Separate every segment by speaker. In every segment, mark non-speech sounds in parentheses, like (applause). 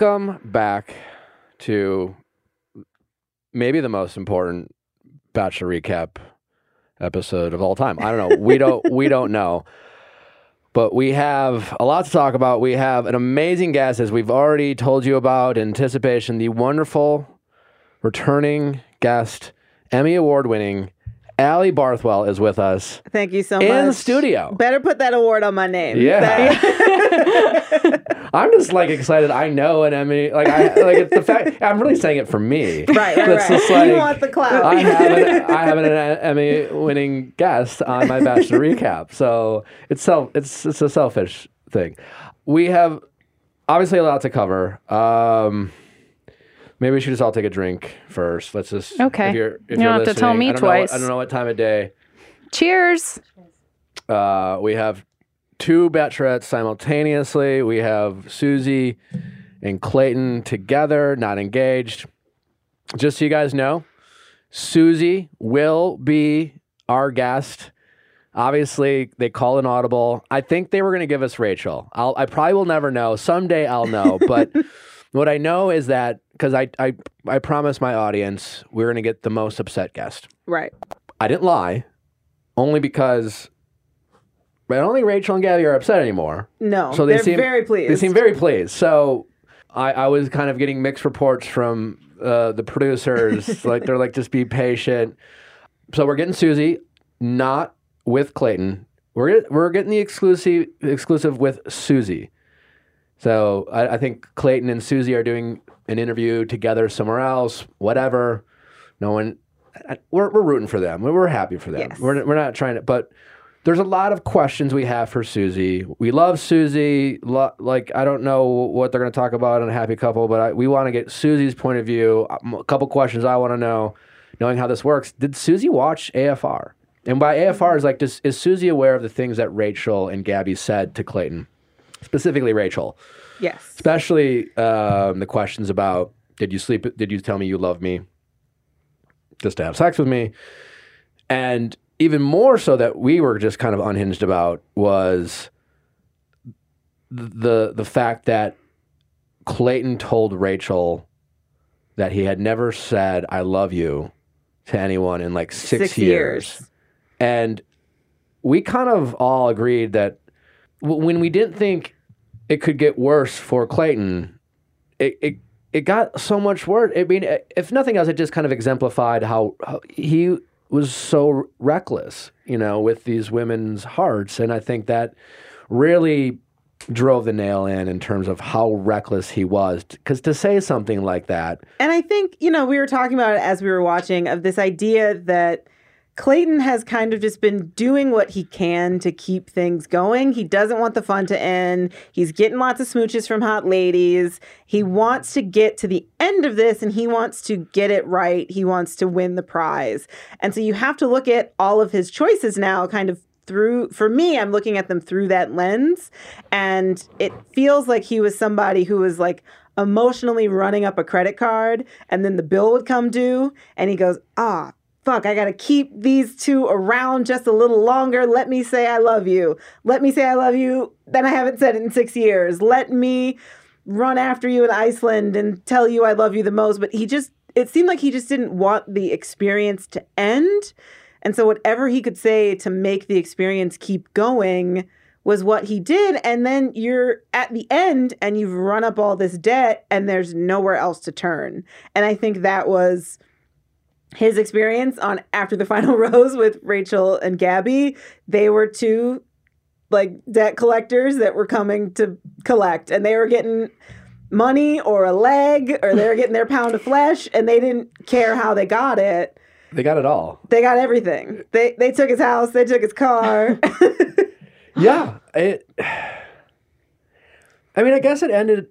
Speaker 1: Welcome back to maybe the most important Bachelor recap episode of all time. I don't know. We don't. we don't know. But we have a lot to talk about. We have an amazing guest, as we've already told you about. Anticipation, the wonderful returning guest, Emmy Award winning Ali Barthwell is with us
Speaker 2: Thank you so much.
Speaker 1: in
Speaker 2: much.
Speaker 1: the studio.
Speaker 2: Better put that award on my name.
Speaker 1: Yeah. (laughs) I'm just like excited. I know an Emmy. Like I like it's the fact. I'm really saying it for me.
Speaker 2: right, right,
Speaker 1: It's
Speaker 2: right.
Speaker 1: like,
Speaker 2: you want the clout.
Speaker 1: I have an, I have an Emmy winning guest on my Bachelor recap. So it's self it's it's a selfish thing. We have obviously a lot to cover. Um, maybe we should just all take a drink first. Let's just
Speaker 3: Okay.
Speaker 1: If you're, if
Speaker 3: You don't have to tell me
Speaker 1: I don't what-
Speaker 3: twice.
Speaker 1: I don't know what time of day.
Speaker 3: Cheers.
Speaker 1: Uh, we have two bachelorettes simultaneously. We have Susie and Clayton together, not engaged. Just so you guys know, Susie will be our guest. Obviously, they call an audible. I think they were going to give us Rachel. I'll, I probably will never know. Someday I'll know. But (laughs) what I know is that because I, I, I promised my audience we're going to get the most upset guest.
Speaker 2: right.
Speaker 1: I didn't lie, only because I don't think Rachel and Gabby are upset anymore.
Speaker 2: No.
Speaker 1: So they
Speaker 2: they're
Speaker 1: seem
Speaker 2: very pleased.
Speaker 1: They seem very pleased. So I, I was kind of getting mixed reports from uh, the producers. (laughs) like they're like, just be patient. So we're getting Susie, not with Clayton. We're we're getting the exclusive exclusive with Susie. So I, I think Clayton and Susie are doing an interview together somewhere else. Whatever. No one. We're we're rooting for them. We're happy for them.
Speaker 2: Yes.
Speaker 1: We're we're not trying to, but there's a lot of questions we have for Susie. We love Susie. Lo- like I don't know what they're going to talk about in a happy couple, but I, we want to get Susie's point of view. Um, A couple questions I want to know, knowing how this works. Did Susie watch AFR? And by AFR is like, does, is Susie aware of the things that Rachel and Gabby said to Clayton, specifically Rachel,
Speaker 2: Yes.
Speaker 1: especially um, the questions about did you sleep? Did you tell me you love me? Just to have sex with me, and even more so that we were just kind of unhinged about was the the fact that Clayton told Rachel that he had never said "I love you" to anyone in like six,
Speaker 2: Six
Speaker 1: years.
Speaker 2: years.
Speaker 1: and we kind of all agreed that w- when we didn't think it could get worse for Clayton, mm-hmm. it it, it got so much worse. I mean, if nothing else, it just kind of exemplified how, how he was so reckless, you know, with these women's hearts, and I think that really drove the nail in in terms of how reckless he was. Because to say something like that,
Speaker 2: And I think, you know, we were talking about it as we were watching of this idea that Clayton has kind of just been doing what he can to keep things going. He doesn't want the fun to end. He's getting lots of smooches from hot ladies. He wants to get to the end of this and he wants to get it right. He wants to win the prize. And so you have to look at all of his choices now kind of through for me i'm looking at them through that lens and it feels like he was somebody who was like emotionally running up a credit card and then the bill would come due and he goes ah fuck i gotta keep these two around just a little longer. Let me say i love you. Let me say i love you then i haven't said it in six years. Let me run after you in iceland and tell you i love you the most. But he just it seemed like he just didn't want the experience to end. And so whatever he could say to make the experience keep going was what he did. And then you're at the end and you've run up all this debt and there's nowhere else to turn. And I think that was his experience on After the Final (laughs) Rose with Rachel and Gabby. They were two like debt collectors that were coming to collect and they were getting money or a leg or they were getting their pound of flesh and they didn't care how they got it
Speaker 1: they got it all.
Speaker 2: they got everything. They they took his house. They took his car. (laughs) (laughs)
Speaker 1: Yeah, it. I mean, I guess it ended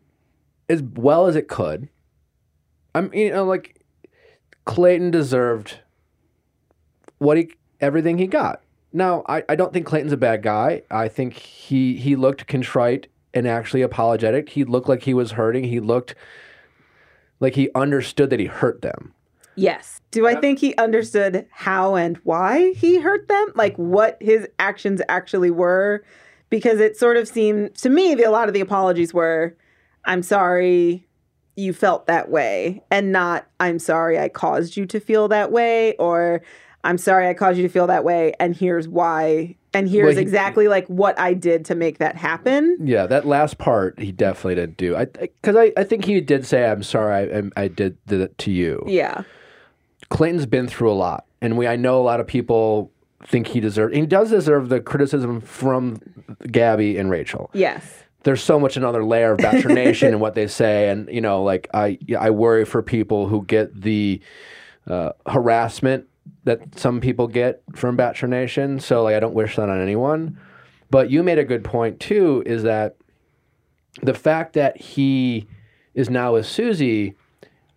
Speaker 1: as well as it could. I mean, you know, like Clayton deserved what he everything he got. Now, I, I don't think Clayton's a bad guy. I think he he looked contrite and actually apologetic. He looked like he was hurting. He looked like he understood that he hurt them.
Speaker 2: yes. Do I think he understood how and why he hurt them? Like what his actions actually were? Because it sort of seemed to me that a lot of the apologies were, I'm sorry you felt that way and not I'm sorry I caused you to feel that way or I'm sorry I caused you to feel that way and here's why and here's
Speaker 1: Well, he-
Speaker 2: exactly like what I did to make that happen.
Speaker 1: Yeah, that last part he definitely didn't do. I because I, I think he did say I'm sorry I, I did, did it to you.
Speaker 2: Yeah.
Speaker 1: Clayton's been through a lot, and we I know a lot of people think he deserves. He does deserve the criticism from Gabby and Rachel.
Speaker 2: Yes.
Speaker 1: There's so much another layer of Bachelor Nation and (laughs) what they say, and you know, like I I worry for people who get the uh, harassment that some people get from Bachelor Nation. So like I don't wish that on anyone. But you made a good point too. Is that the fact that he is now with Susie,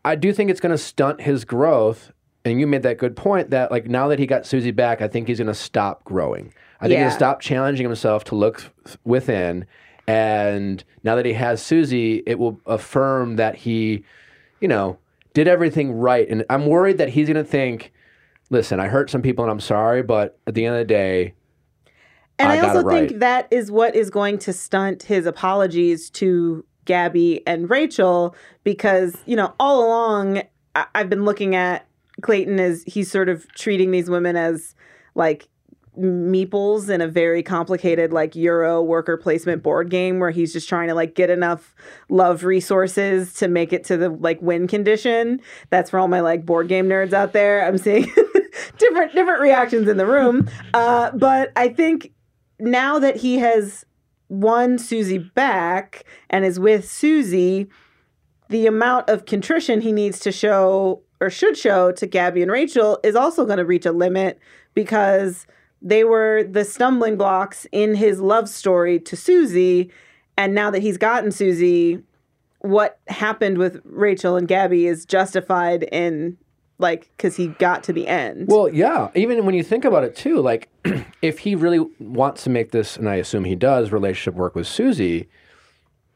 Speaker 1: I do think it's going to stunt his growth. And you made that good point that like now that he got Susie back, I think he's going to stop growing. I think he's
Speaker 2: Yeah.
Speaker 1: going to stop challenging himself to look within. And now that he has Susie, it will affirm that he, you know, did everything right. And I'm worried that he's going to think, listen, I hurt some people and I'm sorry, but at the end of the day,
Speaker 2: And
Speaker 1: I
Speaker 2: I, also
Speaker 1: it right.
Speaker 2: think that is what is going to stunt his apologies to Gabby and Rachel because, you know, all along I- I've been looking at Clayton as he's sort of treating these women as like meeples in a very complicated like euro worker placement board game where he's just trying to like get enough love resources to make it to the like win condition. That's for all my like board game nerds out there. I'm seeing (laughs) different different reactions in the room. Uh, but i think now that he has won susie back and is with susie the amount of contrition he needs to show or should show to Gabby and Rachel is also going to reach a limit because they were the stumbling blocks in his love story to Susie. And now that he's gotten Susie, what happened with Rachel and Gabby is justified in like because he got to the end.
Speaker 1: Well, yeah. Even when you think about it too, like (clears throat) if he really wants to make this, and I assume he does, relationship work with Susie,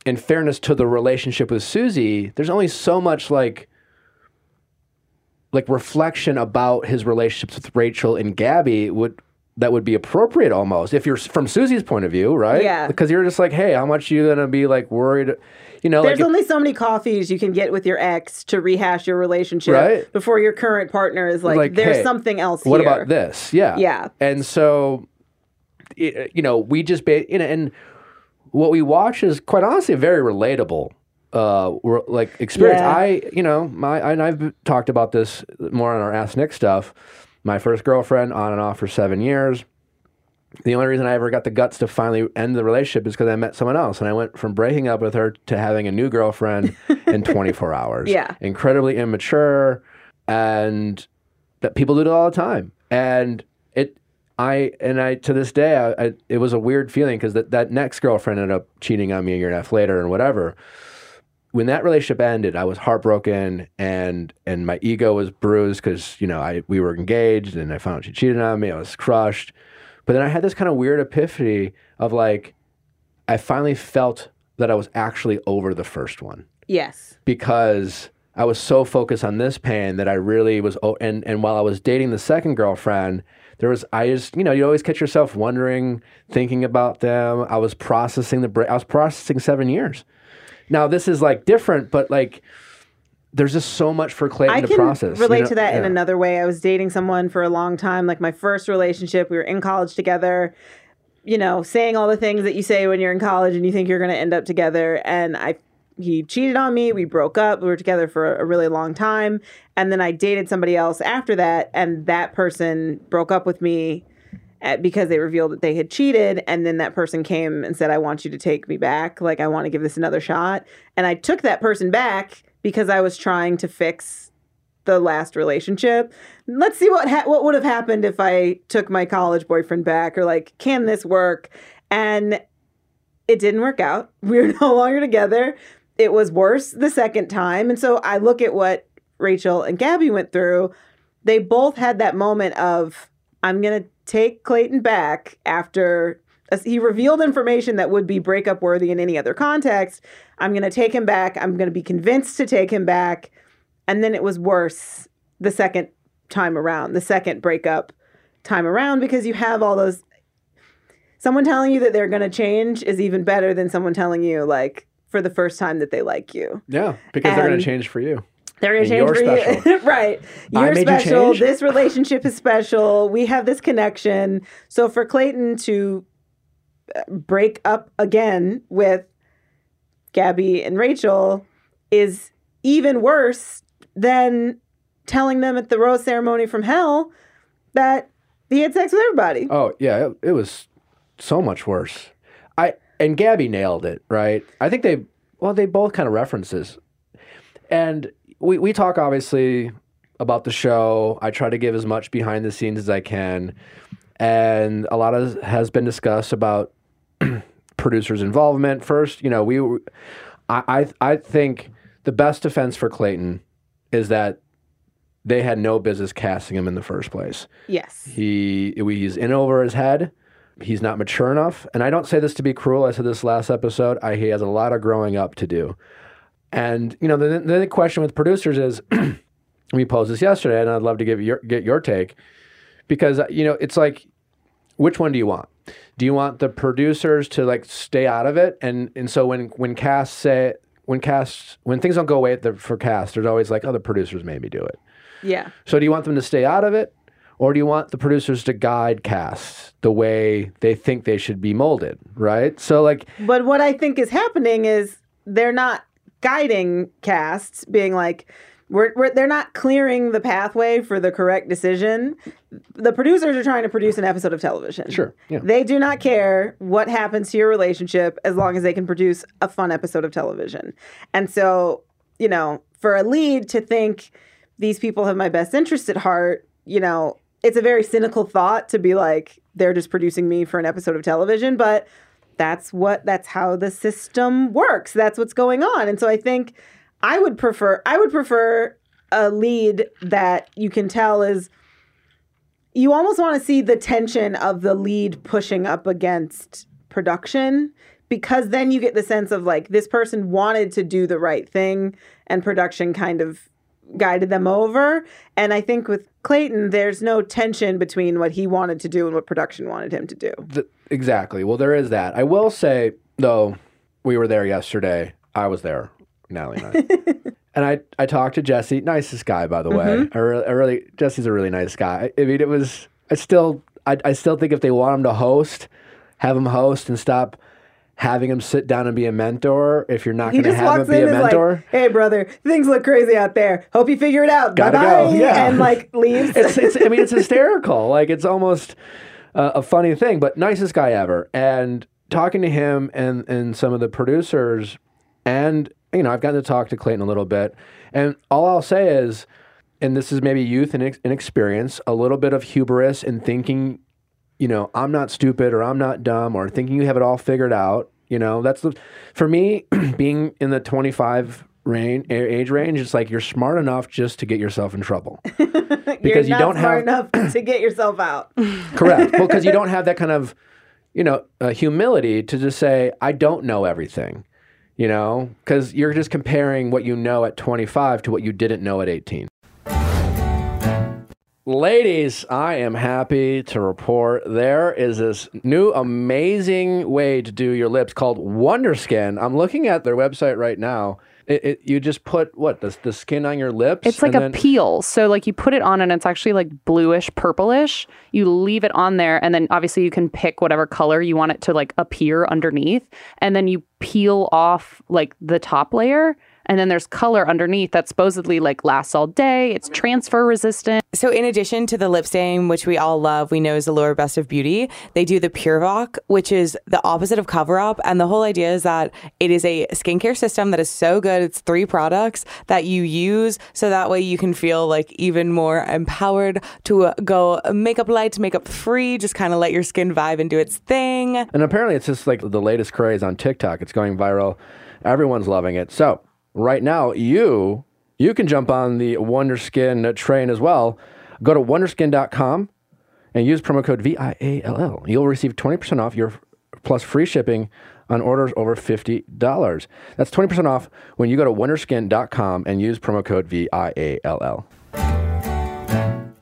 Speaker 1: in fairness to the relationship with Susie, there's only so much like like reflection about his relationships with Rachel and Gabby would that would be appropriate almost if you're from Susie's point of view, right?
Speaker 2: Yeah.
Speaker 1: Because you're just like, hey, how much are you gonna be like worried? You know,
Speaker 2: There's
Speaker 1: like
Speaker 2: only so many coffees you can get with your ex to rehash your relationship
Speaker 1: Right.
Speaker 2: before your current partner is like,
Speaker 1: Like,
Speaker 2: there's
Speaker 1: hey,
Speaker 2: something else
Speaker 1: what
Speaker 2: here.
Speaker 1: about this? Yeah.
Speaker 2: Yeah.
Speaker 1: And so, it, you know, we just, ba- you know, and what we watch is quite honestly a very relatable, uh, like experience.
Speaker 2: Yeah.
Speaker 1: I, you know, my, and I've talked about this more on our Ask Nick stuff. My first girlfriend on and off for seven years. The only reason I ever got the guts to finally end the relationship is because I met someone else, and I went from breaking up with her to having a new girlfriend in (laughs) 24 hours.
Speaker 2: Yeah.
Speaker 1: incredibly immature, and that people do it all the time. And it, I, and I to this day, I, I it was a weird feeling because that that next girlfriend ended up cheating on me a year and a half later, and whatever. When that relationship ended, I was heartbroken and and my ego was bruised because you know I we were engaged and I found out she cheated on me. I was crushed, but then I had this kind of weird epiphany of like, I finally felt that I was actually over the first one
Speaker 2: Yes.
Speaker 1: because I was so focused on this pain that I really was. Oh, and and while I was dating the second girlfriend, there was I just you know you always catch yourself wondering, thinking about them. I was processing the break. I was processing seven years. Now this is like different, but like there's just so much for Clayton
Speaker 2: I
Speaker 1: to
Speaker 2: can
Speaker 1: process. you
Speaker 2: relate
Speaker 1: know?
Speaker 2: to that in another way. I was dating someone for a long time, like my first relationship. We were in college together, you know, saying all the things that you say when you're in college and you think you're going to end up together. And I, he cheated on me. We broke up. We were together for a really long time. And then I dated somebody else after that. And that person broke up with me at, because they revealed that they had cheated. And then that person came and said, I want you to take me back. Like, I want to give this another shot. And I took that person back because I was trying to fix the last relationship. Let's see what ha- what would have happened if I took my college boyfriend back or like can this work? And it didn't work out. (laughs) We're no longer together. It was worse the second time. And so I look at what Rachel and Gabby went through. They both had that moment of I'm going to take Clayton back after he revealed information that would be breakup worthy in any other context. I'm going to take him back. I'm going to be convinced to take him back. And then it was worse the second time around, the second breakup time around, because you have all those. Someone telling you that they're going to change is even better than someone telling you, like, for the first time that they like you.
Speaker 1: Yeah, because they're going to change for you.
Speaker 2: They're gonna change
Speaker 1: you're
Speaker 2: for you, (laughs) right? You're
Speaker 1: you
Speaker 2: special.
Speaker 1: change?
Speaker 2: This relationship is special. We have this connection. So for Clayton to uh, break up again with Gabby and Rachel is even worse than telling them at the rose ceremony from hell that he had sex with everybody.
Speaker 1: Oh yeah, it, it was so much worse. I and Gabby nailed it, right? I think they well they both kind of references, and we we talk obviously about the show. I try to give as much behind the scenes as I can, and a lot of has been discussed about (clears throat) producers' involvement. First, you know, we I I I think the best defense for Clayton is that they had no business casting him in the first place.
Speaker 2: Yes.
Speaker 1: He he's in over his head. He's not mature enough. And I don't say this to be cruel. I said this last episode. I, he has a lot of growing up to do. And you know, the, the, question with producers is, (clears throat) we posed this yesterday, and I'd love to give your get your take because uh, you know it's like, which one do you want? Do you want the producers to like stay out of it? And and so when when casts say when casts when things don't go away at the, for cast, there's always like, oh, the producers made me do it.
Speaker 2: Yeah.
Speaker 1: So do you want them to stay out of it? Or do you want the producers to guide casts the way they think they should be molded, right? So like
Speaker 2: But what I think is happening is they're not guiding casts, being like, we're, we're, they're not clearing the pathway for the correct decision. The producers are trying to produce an episode of television.
Speaker 1: Sure, yeah.
Speaker 2: They do not care what happens to your relationship as long as they can produce a fun episode of television. And so, you know, for a lead to think these people have my best interest at heart, you know, it's a very cynical thought to be like, they're just producing me for an episode of television. But that's what that's how the system works. That's what's going on. And so i think i would prefer i would prefer a lead that you can tell is you almost want to see the tension of the lead pushing up against production because then you get the sense of like this person wanted to do the right thing and production kind of guided them over and i think with clayton there's no tension between what he wanted to do and what production wanted him to do
Speaker 1: th- exactly. Well, there is that. I will say though, we were there yesterday. I was there, Natalie and I. (laughs) and I, I talked to Jesse, nicest guy by the way. Mm-hmm. I, really, I really Jesse's a really nice guy. I mean, it was. I still, I, I still think if they want him to host, have him host and stop having him sit down and be a mentor. If you're not going to have him be a mentor,
Speaker 2: like, "Hey, brother, things look crazy out there. Hope you figure it out. Bye
Speaker 1: Gotta
Speaker 2: bye."
Speaker 1: go. Yeah.
Speaker 2: and like (laughs) leaves.
Speaker 1: it's, it's I mean it's hysterical. (laughs) Like it's almost uh, a funny thing, but nicest guy ever. And talking to him and and some of the producers, and you know I've gotten to talk to Clayton a little bit, and all I'll say is, and this is maybe youth and ex- inexperience, a little bit of hubris in thinking, you know, I'm not stupid or I'm not dumb or thinking you have it all figured out. You know, that's the for me (clears throat) being in the 25 range age range. It's like you're smart enough just to get yourself in trouble. (laughs)
Speaker 2: You're
Speaker 1: because you don't
Speaker 2: smart
Speaker 1: have-
Speaker 2: enough (clears throat) to get yourself out. (laughs)
Speaker 1: Correct. Well, because you don't have that kind of, you know, uh, humility to just say, I don't know everything, you know, because you're just comparing what you know at 25 to what you didn't know at 18. Ladies, I am happy to report there is this new amazing way to do your lips called Wonderskin. I'm looking at their website right now. It, it, you just put what the, the skin on your lips.
Speaker 3: It's like a
Speaker 1: then-
Speaker 3: peel. So like you put it on and it's actually like bluish purplish. You leave it on there and then obviously you can pick whatever color you want it to like appear underneath and then you peel off like the top layer and then there's color underneath that supposedly like lasts all day. It's transfer resistant.
Speaker 4: So, in addition to the lip stain, which we all love, we know is the Allure Best of Beauty, they do the Pure Voc, which is the opposite of cover up. And the whole idea is that it is a skincare system that is so good. It's three products that you use so that way you can feel like even more empowered to uh, go makeup light, makeup free, just kind of let your skin vibe and do its thing.
Speaker 1: And apparently, it's just like the latest craze on TikTok. It's going viral. Everyone's loving it. So right now, you you can jump on the Wonderskin train as well. Go to wonderskin.com and use promo code VIALL. You'll receive 20% off your plus free shipping on orders over $50. That's 20% off when you go to wonderskin.com and use promo code VIALL.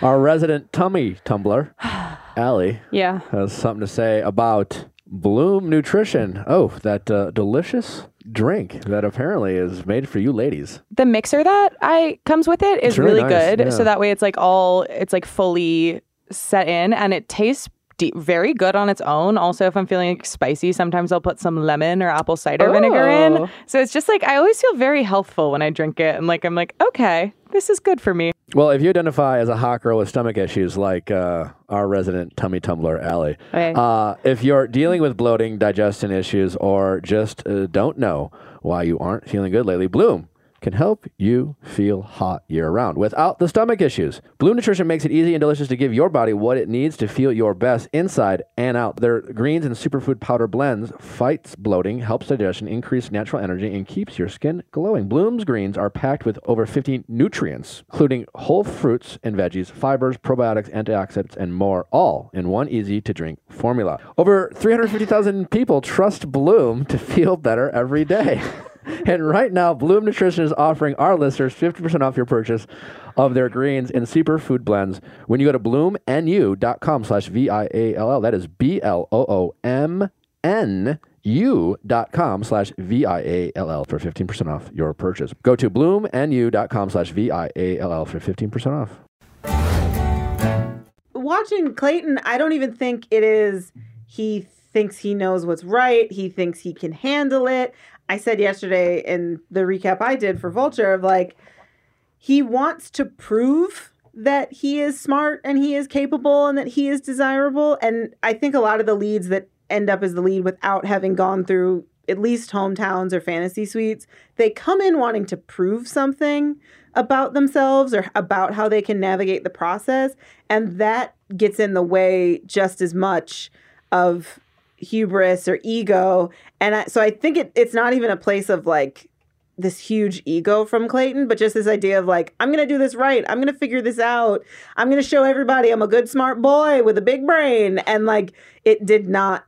Speaker 1: Our resident tummy tumbler, (sighs) Allie,
Speaker 3: Yeah.
Speaker 1: has something to say about Bloom Nutrition. Oh, that uh, delicious drink that apparently is made for you ladies.
Speaker 4: the mixer that I comes with it is
Speaker 1: It's really
Speaker 4: really,
Speaker 1: nice,
Speaker 4: good.
Speaker 1: yeah.
Speaker 4: So that way it's like all it's like fully set in and it tastes very good on its own. Also, if I'm feeling like spicy, sometimes I'll put some lemon or apple cider vinegar
Speaker 3: Oh.
Speaker 4: in. So it's just like I always feel very healthful when I drink it and like I'm like, okay, this is good for me.
Speaker 1: Well, if you identify as a hot girl with stomach issues like uh, our resident tummy tumbler, Allie,
Speaker 3: Hey.
Speaker 1: uh, if you're dealing with bloating, digestion issues, or just uh, don't know why you aren't feeling good lately, Bloom can help you feel hot year round without the stomach issues. Bloom Nutrition makes it easy and delicious to give your body what it needs to feel your best inside and out. Their greens and superfood powder blends fights bloating, helps digestion, increase natural energy, and keeps your skin glowing. Bloom's greens are packed with over 50 nutrients, including whole fruits and veggies, fibers, probiotics, antioxidants, and more, all in one easy to drink formula. Over 350,000 people trust Bloom to feel better every day. (laughs) And right now, Bloom Nutrition is offering our listeners 50% off your purchase of their greens and superfood blends when you go to bloomnu.com slash V-I-A-L-L. That is B-L-O-O-M-N-U dot com slash V-I-A-L-L for 15% off your purchase. Go to bloomnu.com slash V-I-A-L-L for 15% off.
Speaker 2: watching Clayton, I don't even think it is he thinks he knows what's right. He thinks he can handle it. I said yesterday in the recap I did for Vulture of like he wants to prove that he is smart and he is capable and that he is desirable. And I think a lot of the leads that end up as the lead without having gone through at least hometowns or fantasy suites, they come in wanting to prove something about themselves or about how they can navigate the process. And that gets in the way just as much of hubris or ego. And I, so I think it, it's not even a place of like this huge ego from Clayton, but just this idea of like, I'm going to do this right. I'm going to figure this out. I'm going to show everybody I'm a good, smart boy with a big brain. And like, it did not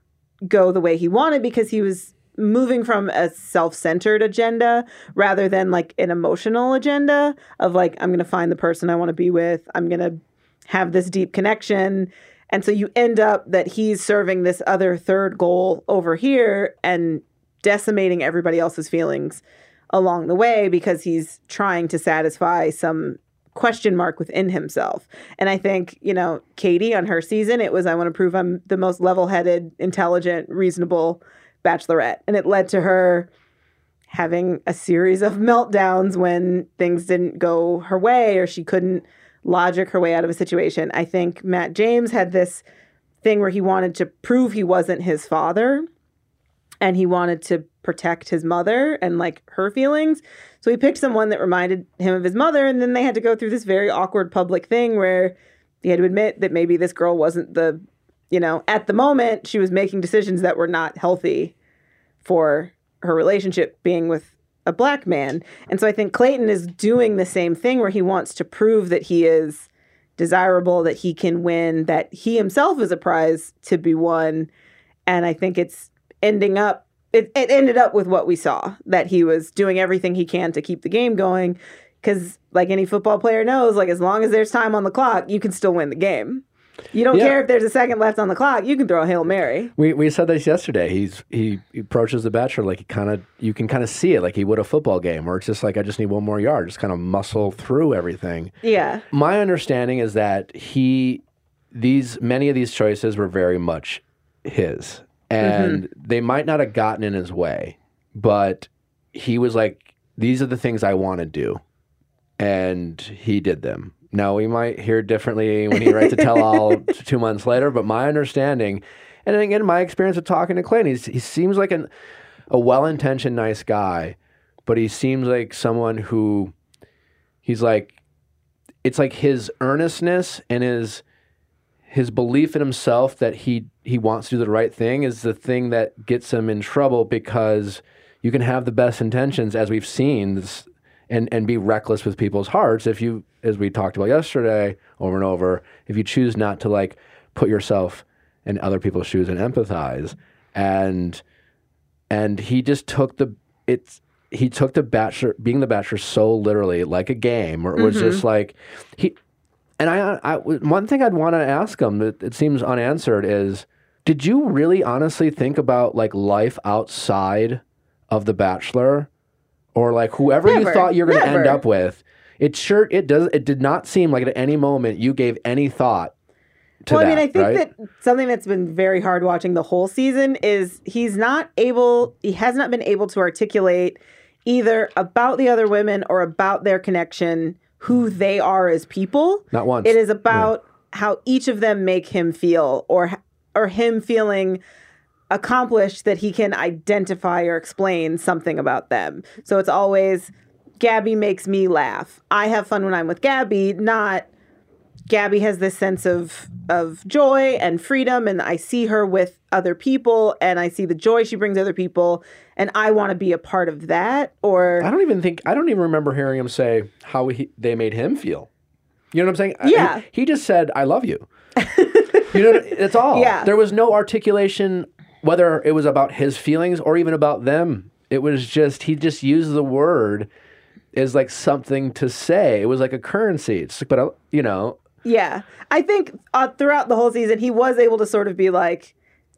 Speaker 2: go the way he wanted because he was moving from a self-centered agenda rather than like an emotional agenda of like I'm going to find the person I want to be with. I'm going to have this deep connection. And so you end up that he's serving this other third goal over here and decimating everybody else's feelings along the way because he's trying to satisfy some question mark within himself. And I think, you know, Katie on her season, it was I want to prove I'm the most level-headed, intelligent, reasonable bachelorette. And it led to her having a series of (laughs) meltdowns when things didn't go her way or she couldn't logic her way out of a situation. I think Matt James had this thing where he wanted to prove he wasn't his father and he wanted to protect his mother and like her feelings. So he picked someone that reminded him of his mother and then they had to go through this very awkward public thing where he had to admit that maybe this girl wasn't the, you know, at the moment she was making decisions that were not healthy for her relationship being with a black man. And so I think Clayton is doing the same thing where he wants to prove that he is desirable, that he can win, that he himself is a prize to be won. And I think it's ending up it, it ended up with what we saw that he was doing everything he can to keep the game going because like any football player knows like as long as there's time on the clock you can still win the game you don't
Speaker 1: Yeah.
Speaker 2: care if there's a second left on the clock you can throw a hail mary
Speaker 1: We we said this yesterday. He's he, he approaches the bachelor like he kind of you can kind of see it like he would a football game where it's just like I just need one more yard, just kind of muscle through everything.
Speaker 2: yeah
Speaker 1: My understanding is that he these many of these choices were very much his, and mm-hmm. they might not have gotten in his way, but he was like, "These are the things I want to do," and he did them. Now we might hear differently when he writes a tell-all (laughs) two months later, but my understanding, and again, my experience of talking to Clayton, he's, he seems like an, a well-intentioned, nice guy, but he seems like someone who he's like it's like his earnestness and his his belief in himself that he he wants to do the right thing is the thing that gets him in trouble because you can have the best intentions as we've seen this, and and be reckless with people's hearts if you as we talked about yesterday over and over if you choose not to like put yourself in other people's shoes and empathize. And and he just took the it's he took the bachelor being the bachelor so literally like a game or it was just mm-hmm. like he and I, I one thing I'd want to ask him that it seems unanswered is did you really honestly think about like life outside of The Bachelor? Or like whoever you thought you're going to end up with. It sure it does. It did not seem like at any moment you gave any thought to
Speaker 2: well,
Speaker 1: that.
Speaker 2: I mean, I think
Speaker 1: right?
Speaker 2: that something that's been very hard watching the whole season is he's not able, he has not been able to articulate either about the other women or about their connection, who they are as people.
Speaker 1: not once.
Speaker 2: It is about how each of them make him feel, or or him feeling accomplished that he can identify or explain something about them. So it's always Gabby makes me laugh. I have fun when I'm with Gabby, not Gabby has this sense of of joy and freedom and I see her with other people and I see the joy she brings other people and I want to be a part of that or
Speaker 1: I don't even think I don't even remember hearing him say how he, they made him feel. You know what I'm saying?
Speaker 2: Yeah.
Speaker 1: he, he just said, "I love you." you know, that's all. (laughs)
Speaker 2: Yeah.
Speaker 1: There was no articulation whether it was about his feelings or even about them. It was just he just used the word as like something to say. It was like a currency. It's like, but uh, you know,
Speaker 2: Yeah. I think uh, throughout the whole season, he was able to sort of be like,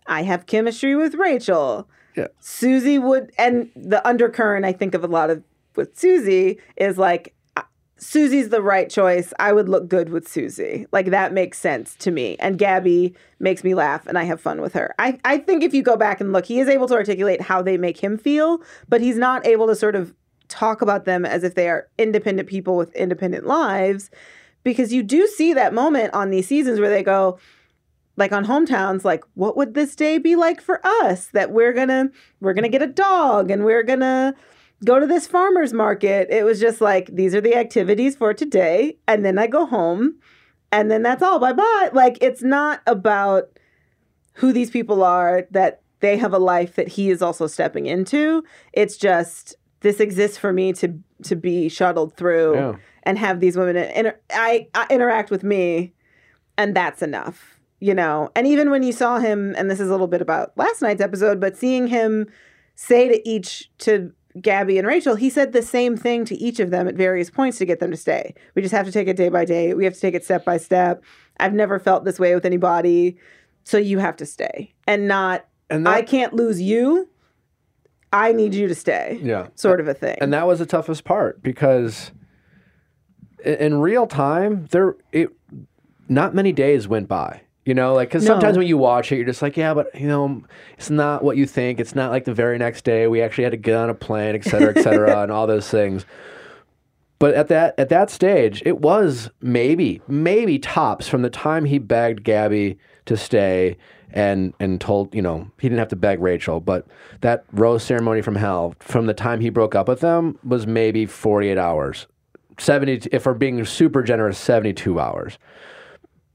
Speaker 2: I have chemistry with Rachel.
Speaker 1: Yeah.
Speaker 2: Susie would, and the undercurrent I think of a lot of with Susie is like, uh, Susie's the right choice. I would look good with Susie. Like that makes sense to me. And Gabby makes me laugh and I have fun with her. I, I think if you go back and look, he is able to articulate how they make him feel, but he's not able to sort of talk about them as if they are independent people with independent lives because you do see that moment on these seasons where they go like on hometowns like what would this day be like for us that we're gonna we're gonna get a dog and we're gonna go to this farmers market? It was just like these are the activities for today and then i go home and then that's all. Bye bye like it's not about who these people are that they have a life that he is also stepping into. It's just this exists for me to to be shuttled through
Speaker 1: Yeah.
Speaker 2: and have these women inter- I, I interact with me and that's enough you know? And even when you saw him and this is a little bit about last night's episode but seeing him say to each to gabby and rachel he said the same thing to each of them at various points to get them to stay. We just have to take it day by day. We have to take it step by step. I've never felt this way with anybody. So you have to stay and not
Speaker 1: and
Speaker 2: i can't lose you i need you to stay
Speaker 1: yeah,
Speaker 2: sort of a thing.
Speaker 1: And that was the toughest part because in, real time there it not many days went by you know like because
Speaker 2: No.
Speaker 1: sometimes when you watch it you're just like yeah but you know it's not what you think. It's not like the very next day we actually had to get on a plane et cetera et cetera (laughs) and all those things. But at that at that stage it was maybe maybe tops from the time he begged gabby to stay and and told you know he didn't have to beg rachel but that rose ceremony from hell from the time he broke up with them was maybe 48 hours. 70 if we're being super generous 72 hours.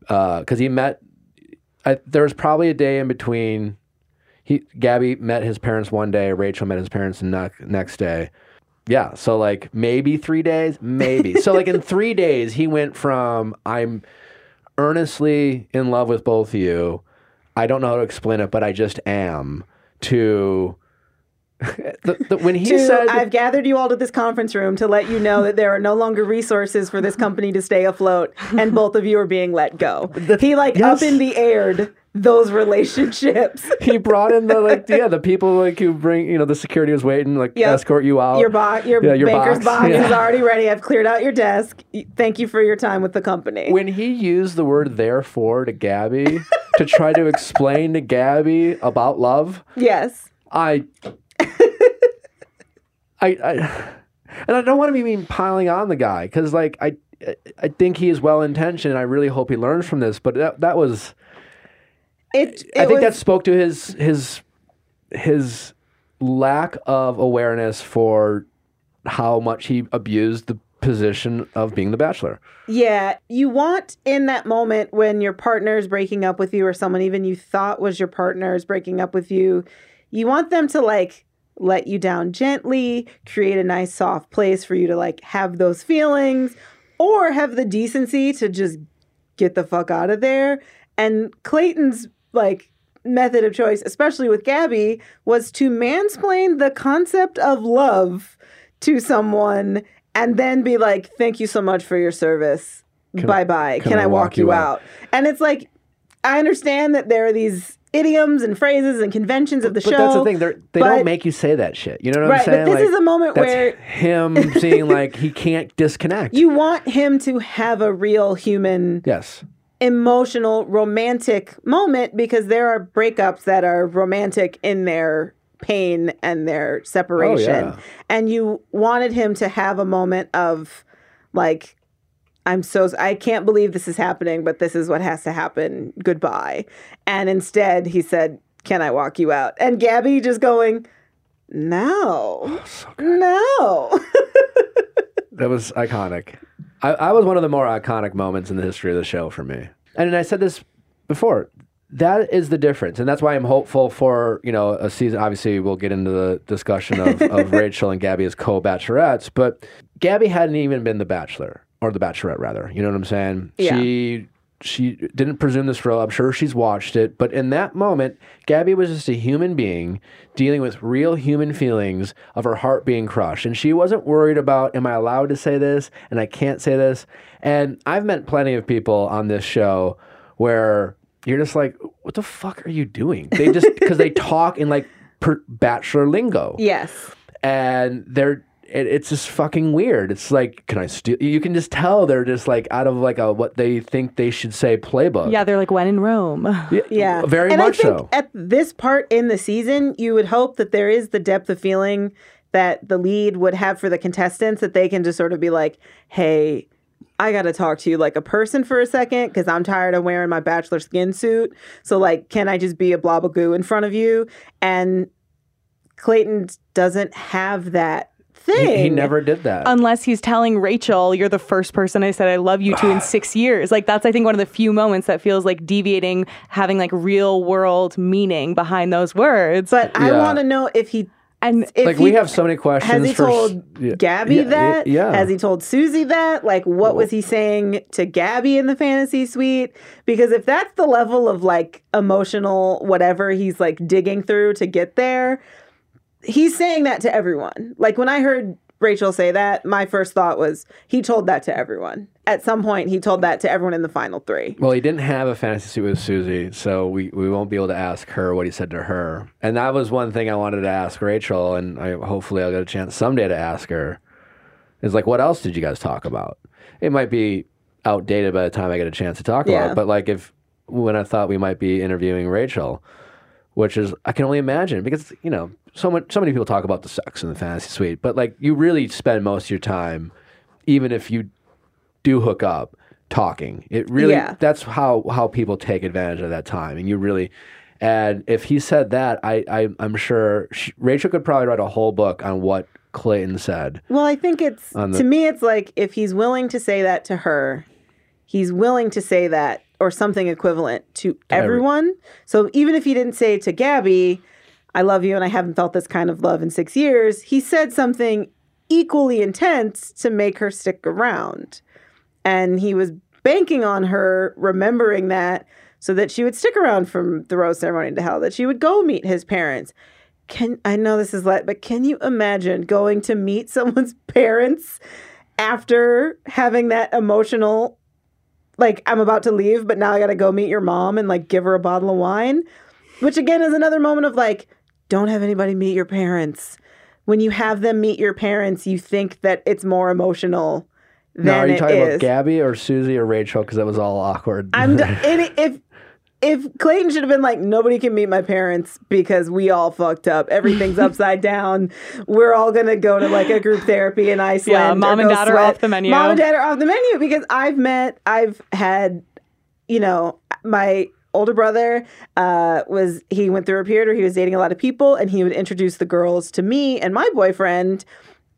Speaker 1: Uh, because he met I, there was probably a day in between. He gabby met his parents one day rachel met his parents the ne- next day. Yeah so like maybe three days? Maybe. So like in three days he went from i'm earnestly in love with both of you i don't know how to explain it but i just am to (laughs) the, the, when he
Speaker 2: to,
Speaker 1: said
Speaker 2: I've gathered you all to this conference room to let you know that there are no longer resources for this company to stay afloat, and (laughs) both of you are being let go. he like
Speaker 1: yes.
Speaker 2: up in the aired those relationships. (laughs)
Speaker 1: he brought in the like yeah the people like who bring you know the security was waiting like
Speaker 2: Yep.
Speaker 1: escort you out
Speaker 2: Your box, your,
Speaker 1: Yeah, your
Speaker 2: banker's
Speaker 1: box,
Speaker 2: box,
Speaker 1: yeah.
Speaker 2: is already ready. I've cleared out your desk. Thank you for your time with the company.
Speaker 1: when he used the word therefore to Gabby to try to explain to Gabby about love,
Speaker 2: yes.
Speaker 1: I, I, I, and I don't want to be mean piling on the guy because like I, I think he is well intentioned. and I really hope he learns from this. But that that was,
Speaker 2: It,
Speaker 1: I
Speaker 2: it
Speaker 1: think that spoke to his his his lack of awareness for how much he abused the position of being the bachelor.
Speaker 2: Yeah, you want in that moment when your partner is breaking up with you, or someone even you thought was your partner is breaking up with you, you want them to like let you down gently, create a nice soft place for you to like have those feelings, or have the decency to just get the fuck out of there. And Clayton's like method of choice, especially with Gabby, was to mansplain the concept of love to someone and then be like, "Thank you so much for your service. bye bye. Can, I walk, you out? And it's like, I understand that there are these idioms and phrases and conventions of the
Speaker 1: But
Speaker 2: show.
Speaker 1: that's the thing. They're, they
Speaker 2: but-
Speaker 1: don't make you say that shit. You know what
Speaker 2: Right,
Speaker 1: I'm saying?
Speaker 2: but this
Speaker 1: Like,
Speaker 2: is a moment
Speaker 1: that's
Speaker 2: where-
Speaker 1: him (laughs) seeing like he can't disconnect.
Speaker 2: You want him to have a real human
Speaker 1: yes.
Speaker 2: emotional romantic moment because there are breakups that are romantic in their pain and their separation
Speaker 1: Oh, yeah.
Speaker 2: and you wanted him to have a moment of like i'm so i can't believe this is happening but this is what has to happen goodbye and instead he said can i walk you out and gabby just going no oh, no
Speaker 1: That was iconic. I, I was one of the more iconic moments in the history of the show for me. And I said this before. That is the difference, and that's why I'm hopeful for you know a season. Obviously, we'll get into the discussion of, (laughs) of Rachel and Gabby as co-bachelorettes, but Gabby hadn't even been the bachelor or the bachelorette, rather. You know what I'm saying?
Speaker 2: Yeah.
Speaker 1: She she didn't presume this role. I'm sure she's watched it, but in that moment, Gabby was just a human being dealing with real human feelings of her heart being crushed, and she wasn't worried about, am I allowed to say this, and I can't say this. And I've met plenty of people on this show where you're just like, what the fuck are you doing? They just (laughs) because they talk in like per, bachelor lingo
Speaker 2: yes
Speaker 1: and they're it, it's just fucking weird. It's like, can I steal? You can just tell they're just like out of like a what they think they should say playbook.
Speaker 4: Yeah, they're like when in Rome.
Speaker 2: Yeah, (laughs)
Speaker 1: very
Speaker 2: and
Speaker 1: much
Speaker 2: I think
Speaker 1: so.
Speaker 2: At this part in the season, you would hope that there is the depth of feeling that the lead would have for the contestants that they can just sort of be like, "Hey, I got to talk to you like a person for a second because I'm tired of wearing my bachelor skin suit. So, like, can I just be a blob of goo in front of you?" And Clayton doesn't have that thing.
Speaker 1: He, he never did that.
Speaker 4: Unless he's telling Rachel, you're the first person I said I love you to in (sighs) six years. Like that's I think one of the few moments that feels like deviating, having like real world meaning behind those words.
Speaker 2: But I want to know if he
Speaker 4: and
Speaker 2: if
Speaker 1: like
Speaker 2: he-
Speaker 1: we have so many questions.
Speaker 2: Has he
Speaker 1: for
Speaker 2: told
Speaker 1: yeah,
Speaker 2: Gabby
Speaker 1: yeah,
Speaker 2: that?
Speaker 1: Yeah.
Speaker 2: Has he told Susie that? Like, what was he saying to Gabby in the fantasy suite? Because if that's the level of like emotional whatever he's like digging through to get there, he's saying that to everyone. Like when I heard Rachel say that, my first thought was he told that to everyone. At some point, he told that to everyone in the final three.
Speaker 1: Well, he didn't have a fantasy suite with Susie, so we, we won't be able to ask her what he said to her. And that was one thing I wanted to ask Rachel, and I, hopefully I'll get a chance someday to ask her. Is like, what else did you guys talk about? It might be outdated by the time I get a chance to talk
Speaker 2: Yeah.
Speaker 1: about it, but like if when I thought we might be interviewing Rachel, which is I can only imagine because you know so much so many people talk about the sex in the fantasy suite, but like you really spend most of your time, even if you do hook up, talking. It really
Speaker 2: Yeah.
Speaker 1: that's how how people take advantage of that time, and you really. And if he said that, I, I I'm sure she, Rachel could probably write a whole book on what Clayton said.
Speaker 2: Well, I think it's
Speaker 1: the-
Speaker 2: to me, it's like if he's willing to say that to her, he's willing to say that or something equivalent to
Speaker 1: every-
Speaker 2: everyone. So even if he didn't say to Gabby, "I love you and I haven't felt this kind of love in six years," he said something equally intense to make her stick around, and he was banking on her remembering that so that she would stick around from the rose ceremony to hell, that she would go meet his parents. Can I know this is like, but can you imagine going to meet (laughs) someone's parents after having that emotional, like I'm about to leave, but now I got to go meet your mom and like give her a bottle of wine, which again is another moment of like, don't have anybody meet your parents. When you have them meet your parents, you think that it's more emotional than
Speaker 1: Now, are you
Speaker 2: it
Speaker 1: talking
Speaker 2: is.
Speaker 1: about Gabby or Susie or Rachel? Because that was all awkward.
Speaker 2: I'm d- (laughs) and if if Clayton should have been like nobody can meet my parents because we all fucked up. Everything's (laughs) upside down. We're all gonna go to like a group therapy in Iceland.
Speaker 4: Yeah, mom and
Speaker 2: go
Speaker 4: dad are off the menu.
Speaker 2: Mom and dad are off the menu because I've met, I've had, you know, my older brother uh, was he went through a period where he was dating a lot of people and he would introduce the girls to me and my boyfriend.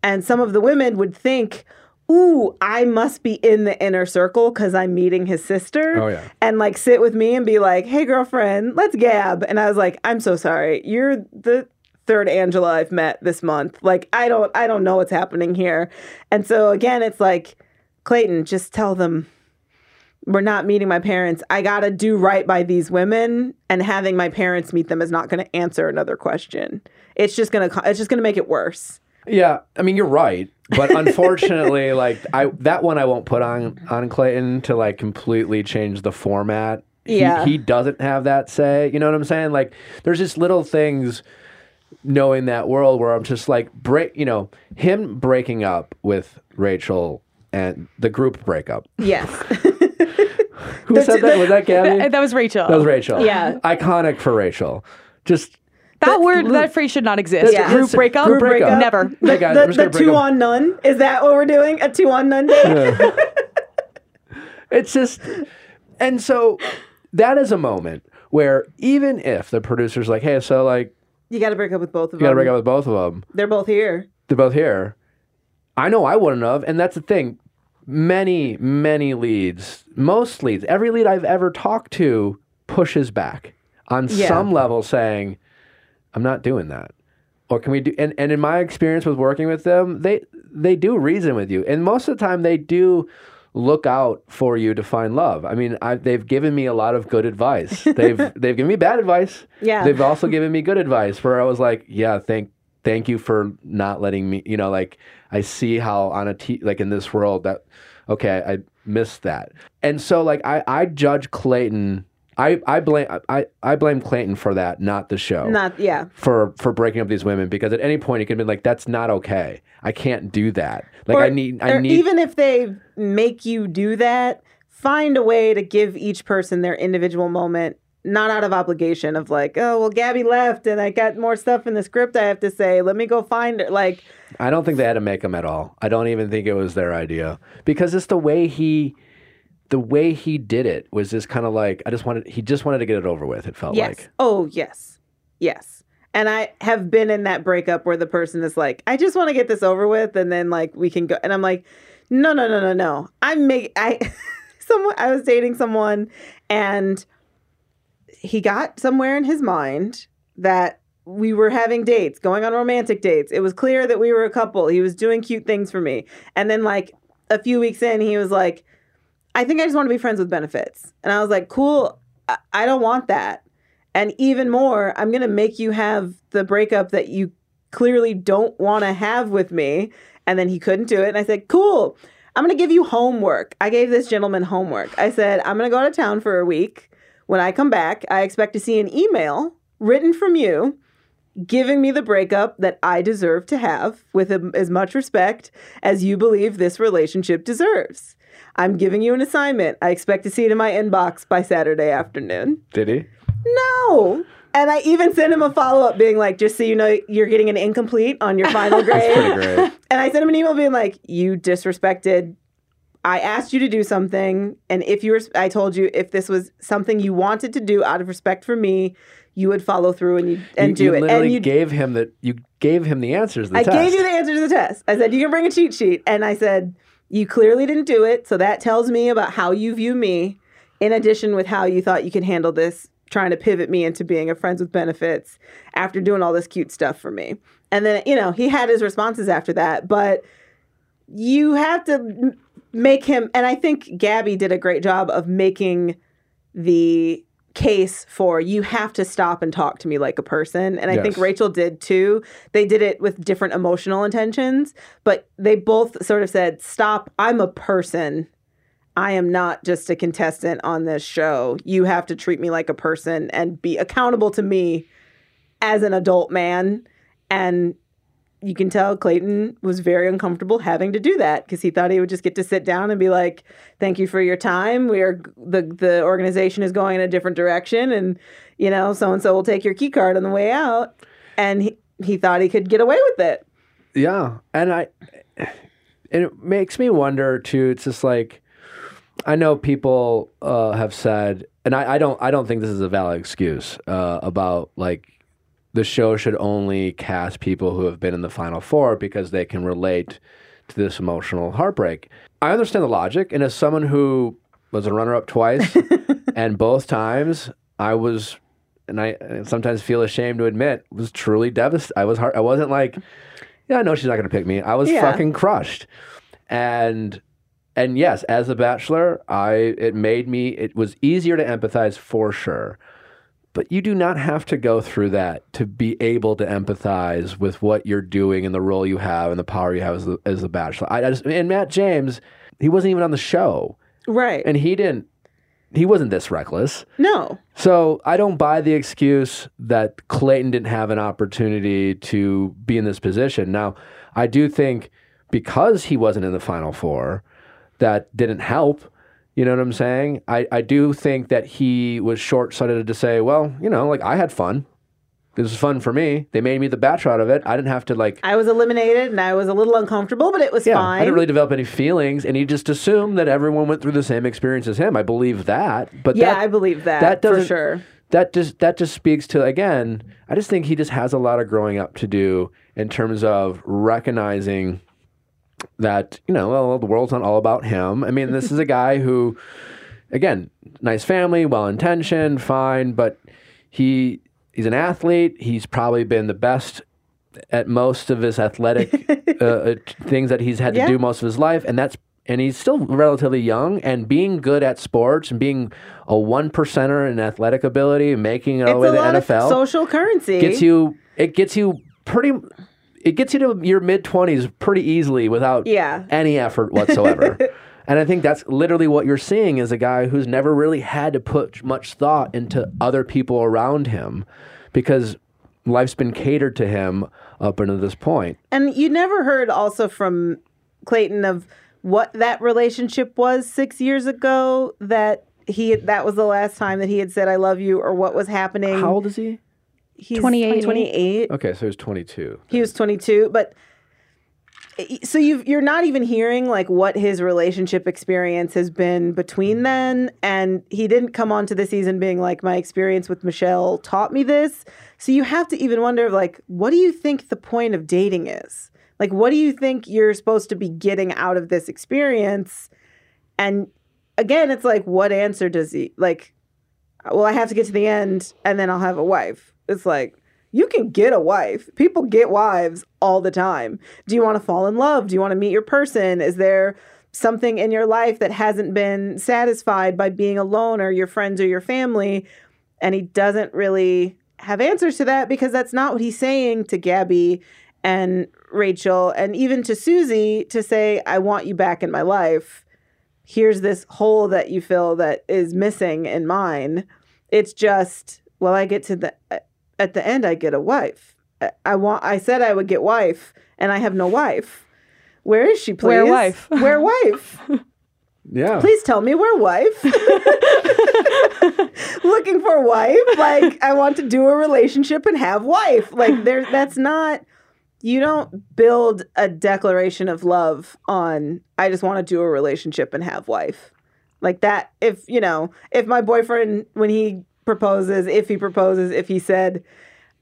Speaker 2: And some of the women would think ooh i must be in the inner circle because i'm meeting his sister.
Speaker 1: Oh, yeah.
Speaker 2: and like sit with me and be like hey girlfriend let's gab. And i was like i'm so sorry. You're the third angela i've met this month. Like i don't i don't know what's happening here. And so again it's like clayton just tell them we're not meeting my parents. I got to do right by these women and having my parents meet them is not going to answer another question. It's just going to it's just going to make it worse.
Speaker 1: Yeah, I mean you're right, but (laughs) unfortunately, like I that one I won't put on on Clayton to like completely change the format he,
Speaker 2: Yeah.
Speaker 1: he doesn't have that say. You know what I'm saying? Like there's just little things knowing that world where I'm just like break you know, him breaking up with Rachel and the group breakup.
Speaker 2: Yes. (laughs)
Speaker 1: Who said that? Was (laughs) that Gabby?
Speaker 4: That was Rachel.
Speaker 1: That was Rachel.
Speaker 2: Yeah.
Speaker 1: Iconic for Rachel. Just
Speaker 4: That word, that phrase should not exist.
Speaker 2: Yeah.
Speaker 4: Group breakup.
Speaker 1: Group breakup.
Speaker 4: Never.
Speaker 1: Hey guys,
Speaker 2: the the two on none. Is that what we're doing? A two on none day? (laughs)
Speaker 1: It's just, and so that is a moment where even if the producer's like, hey, so like,
Speaker 2: You got to break up with both of them.
Speaker 1: you got to break up with both of them,
Speaker 2: They're both here.
Speaker 1: they're both here. I know I wouldn't have, and that's the thing. Many, many leads, most leads, every lead I've ever talked to pushes back on
Speaker 2: Yeah.
Speaker 1: some level, saying, "I'm not doing that." Or can we do? And, and in my experience with working with them, they they do reason with you, and most of the time they do look out for you to find love. I mean, I, they've given me a lot of good advice. (laughs) They've they've given me bad advice.
Speaker 2: Yeah.
Speaker 1: They've also given me good advice where I was like, yeah, thank thank you for not letting me. You know, like I see how on a t like in this world that okay, I missed that, and so like I I judge Clayton. I, I blame I, I blame Clayton for that, not the show
Speaker 2: Not yeah.
Speaker 1: for for breaking up these women because at any point he could be like, "That's not okay. I can't do that. Like
Speaker 2: Or-
Speaker 1: I need I need."
Speaker 2: even if they make you do that, find a way to give each person their individual moment, not out of obligation of like, oh well, Gabby left and I got more stuff in the script I have to say. Let me go find her. Like,
Speaker 1: I don't think they had to make him at all. I don't even think it was their idea because it's the way he, the way he did it was just kind of like I just wanted. He just wanted to get it over with. It felt
Speaker 2: yes,
Speaker 1: like.
Speaker 2: oh yes, yes. And I have been in that breakup where the person is like, I just want to get this over with, and then like we can go. And I'm like, no, no, no, no, no. I'm make I. (laughs) Someone I was dating someone, and he got somewhere in his mind that we were having dates, going on romantic dates. It was clear that we were a couple. He was doing cute things for me. And then like a few weeks in, he was like, I think I just want to be friends with benefits. And I was like, cool. I, don't want that. And even more, I'm going to make you have the breakup that you clearly don't want to have with me. And then he couldn't do it. And I said, cool. I'm going to give you homework. I gave this gentleman homework. I said, I'm going to go out of town for a week. When I come back, I expect to see an email written from you giving me the breakup that I deserve to have with a, as much respect as you believe this relationship deserves. I'm giving you an assignment. I expect to see it in my inbox by Saturday afternoon.
Speaker 1: Did he?
Speaker 2: No. And I even sent him a follow up being like, just so you know, you're getting an incomplete on your final (laughs) grade. And I sent him an email being like, you disrespected. I asked you to do something. And if you were, I told you if this was something you wanted to do out of respect for me, you would follow through and you and
Speaker 1: you,
Speaker 2: do
Speaker 1: you
Speaker 2: it.
Speaker 1: Literally
Speaker 2: And you
Speaker 1: gave him the. You gave him the answers. The
Speaker 2: I
Speaker 1: test.
Speaker 2: gave you the answer to the test. I said, you can bring a cheat sheet. And I said, you clearly didn't do it. So that tells me about how you view me, in addition with how you thought you could handle this, trying to pivot me into being a friends with benefits after doing all this cute stuff for me. And then, you know, he had his responses after that. But you have to make him, and I think Gabby did a great job of making the case for you have to stop and talk to me like a person. And i think rachel did too. They did it with different emotional intentions but they both sort of said stop i'm a person. I am not just a contestant on this show. You have to treat me like a person and be accountable to me as an adult man and you can tell Clayton was very uncomfortable having to do that because he thought he would just get to sit down and be like, "Thank you for your time. We are the the organization is going in a different direction, and you know, so and so will take your key card on the way out." And he he thought he could get away with it.
Speaker 1: Yeah, and I, and it makes me wonder too. It's just like, I know people uh, have said, and I, I don't, I don't think this is a valid excuse uh, about like the show should only cast people who have been in the final four because they can relate to this emotional heartbreak. I understand the logic, and as someone who was a runner-up twice, (laughs) and both times I was and I I sometimes feel ashamed to admit was truly devastated. I was hard. I wasn't like, yeah, I know she's not going to pick me. I was
Speaker 2: Yeah.
Speaker 1: fucking crushed, and and yes, as a bachelor, I it made me. It was easier to empathize for sure. But you do not have to go through that to be able to empathize with what you're doing and the role you have and the power you have as a, as a bachelor. I, I just and Matt James, he wasn't even on the show
Speaker 2: Right.
Speaker 1: and he didn't he wasn't this reckless.
Speaker 2: No.
Speaker 1: So I don't buy the excuse that Clayton didn't have an opportunity to be in this position. Now, I do think because he wasn't in the final four, that didn't help. You know what I'm saying? I, I do think that he was short sighted to say, well, you know, like I had fun. This was fun for me. They made me the bachelor out of it. I didn't have to like
Speaker 2: I was eliminated and I was a little uncomfortable, but it was
Speaker 1: yeah,
Speaker 2: fine.
Speaker 1: I didn't really develop any feelings, and he just assumed that everyone went through the same experience as him. I believe that, but
Speaker 2: yeah,
Speaker 1: that,
Speaker 2: I believe that,
Speaker 1: that
Speaker 2: for
Speaker 1: doesn't
Speaker 2: sure.
Speaker 1: that just that just speaks to again. I just think he just has a lot of growing up to do in terms of recognizing that you know well, the world's not all about him. I mean, this is a guy who, again, nice family, well intentioned, fine, but he he's an athlete. He's probably been the best at most of his athletic (laughs) uh, uh, things that he's had to
Speaker 2: Yeah.
Speaker 1: do most of his life, and that's and he's still relatively young. And being good at sports and being a one percenter in athletic ability and making it all the way to the NFL
Speaker 2: of social currency.
Speaker 1: gets you. It gets you pretty. It gets you to your mid twenties pretty easily without
Speaker 2: Yeah.
Speaker 1: any effort whatsoever. (laughs) and I think that's literally what you're seeing is a guy who's never really had to put much thought into other people around him because life's been catered to him up until this point.
Speaker 2: And you never heard also from Clayton of what that relationship was six years ago that he that was the last time that he had said I love you or what was happening.
Speaker 1: How old is he?
Speaker 2: He's
Speaker 3: 28.
Speaker 2: 28.
Speaker 1: Okay, so he was 22.
Speaker 2: He was 22, but so you you're not even hearing like what his relationship experience has been between mm-hmm. then and he didn't come onto the season being like my experience with Michelle taught me this. So you have to even wonder like what do you think the point of dating is? Like what do you think you're supposed to be getting out of this experience? And again, it's like what answer does he like well, I have to get to the end and then I'll have a wife. It's like, you can get a wife. People get wives all the time. Do you want to fall in love? Do you want to meet your person? Is there something in your life that hasn't been satisfied by being alone or your friends or your family? And he doesn't really have answers to that because that's not what he's saying to Gabby and Rachel and even to Susie to say, I want you back in my life here's this hole that you feel that is missing in mine. It's just, well, I get to the at the end, I get a wife. I, I want. I said I would get wife, and I have no wife. Where is she? Please,
Speaker 4: Where wife? (laughs)
Speaker 2: Where wife?
Speaker 1: Yeah.
Speaker 2: Please tell me where wife. (laughs) (laughs) Looking for wife. Like I want to do a relationship and have wife. Like there. That's not. You don't build a declaration of love on. I just want to do a relationship and have wife. Like that. If you know, if my boyfriend when he proposes, if he proposes, if he said.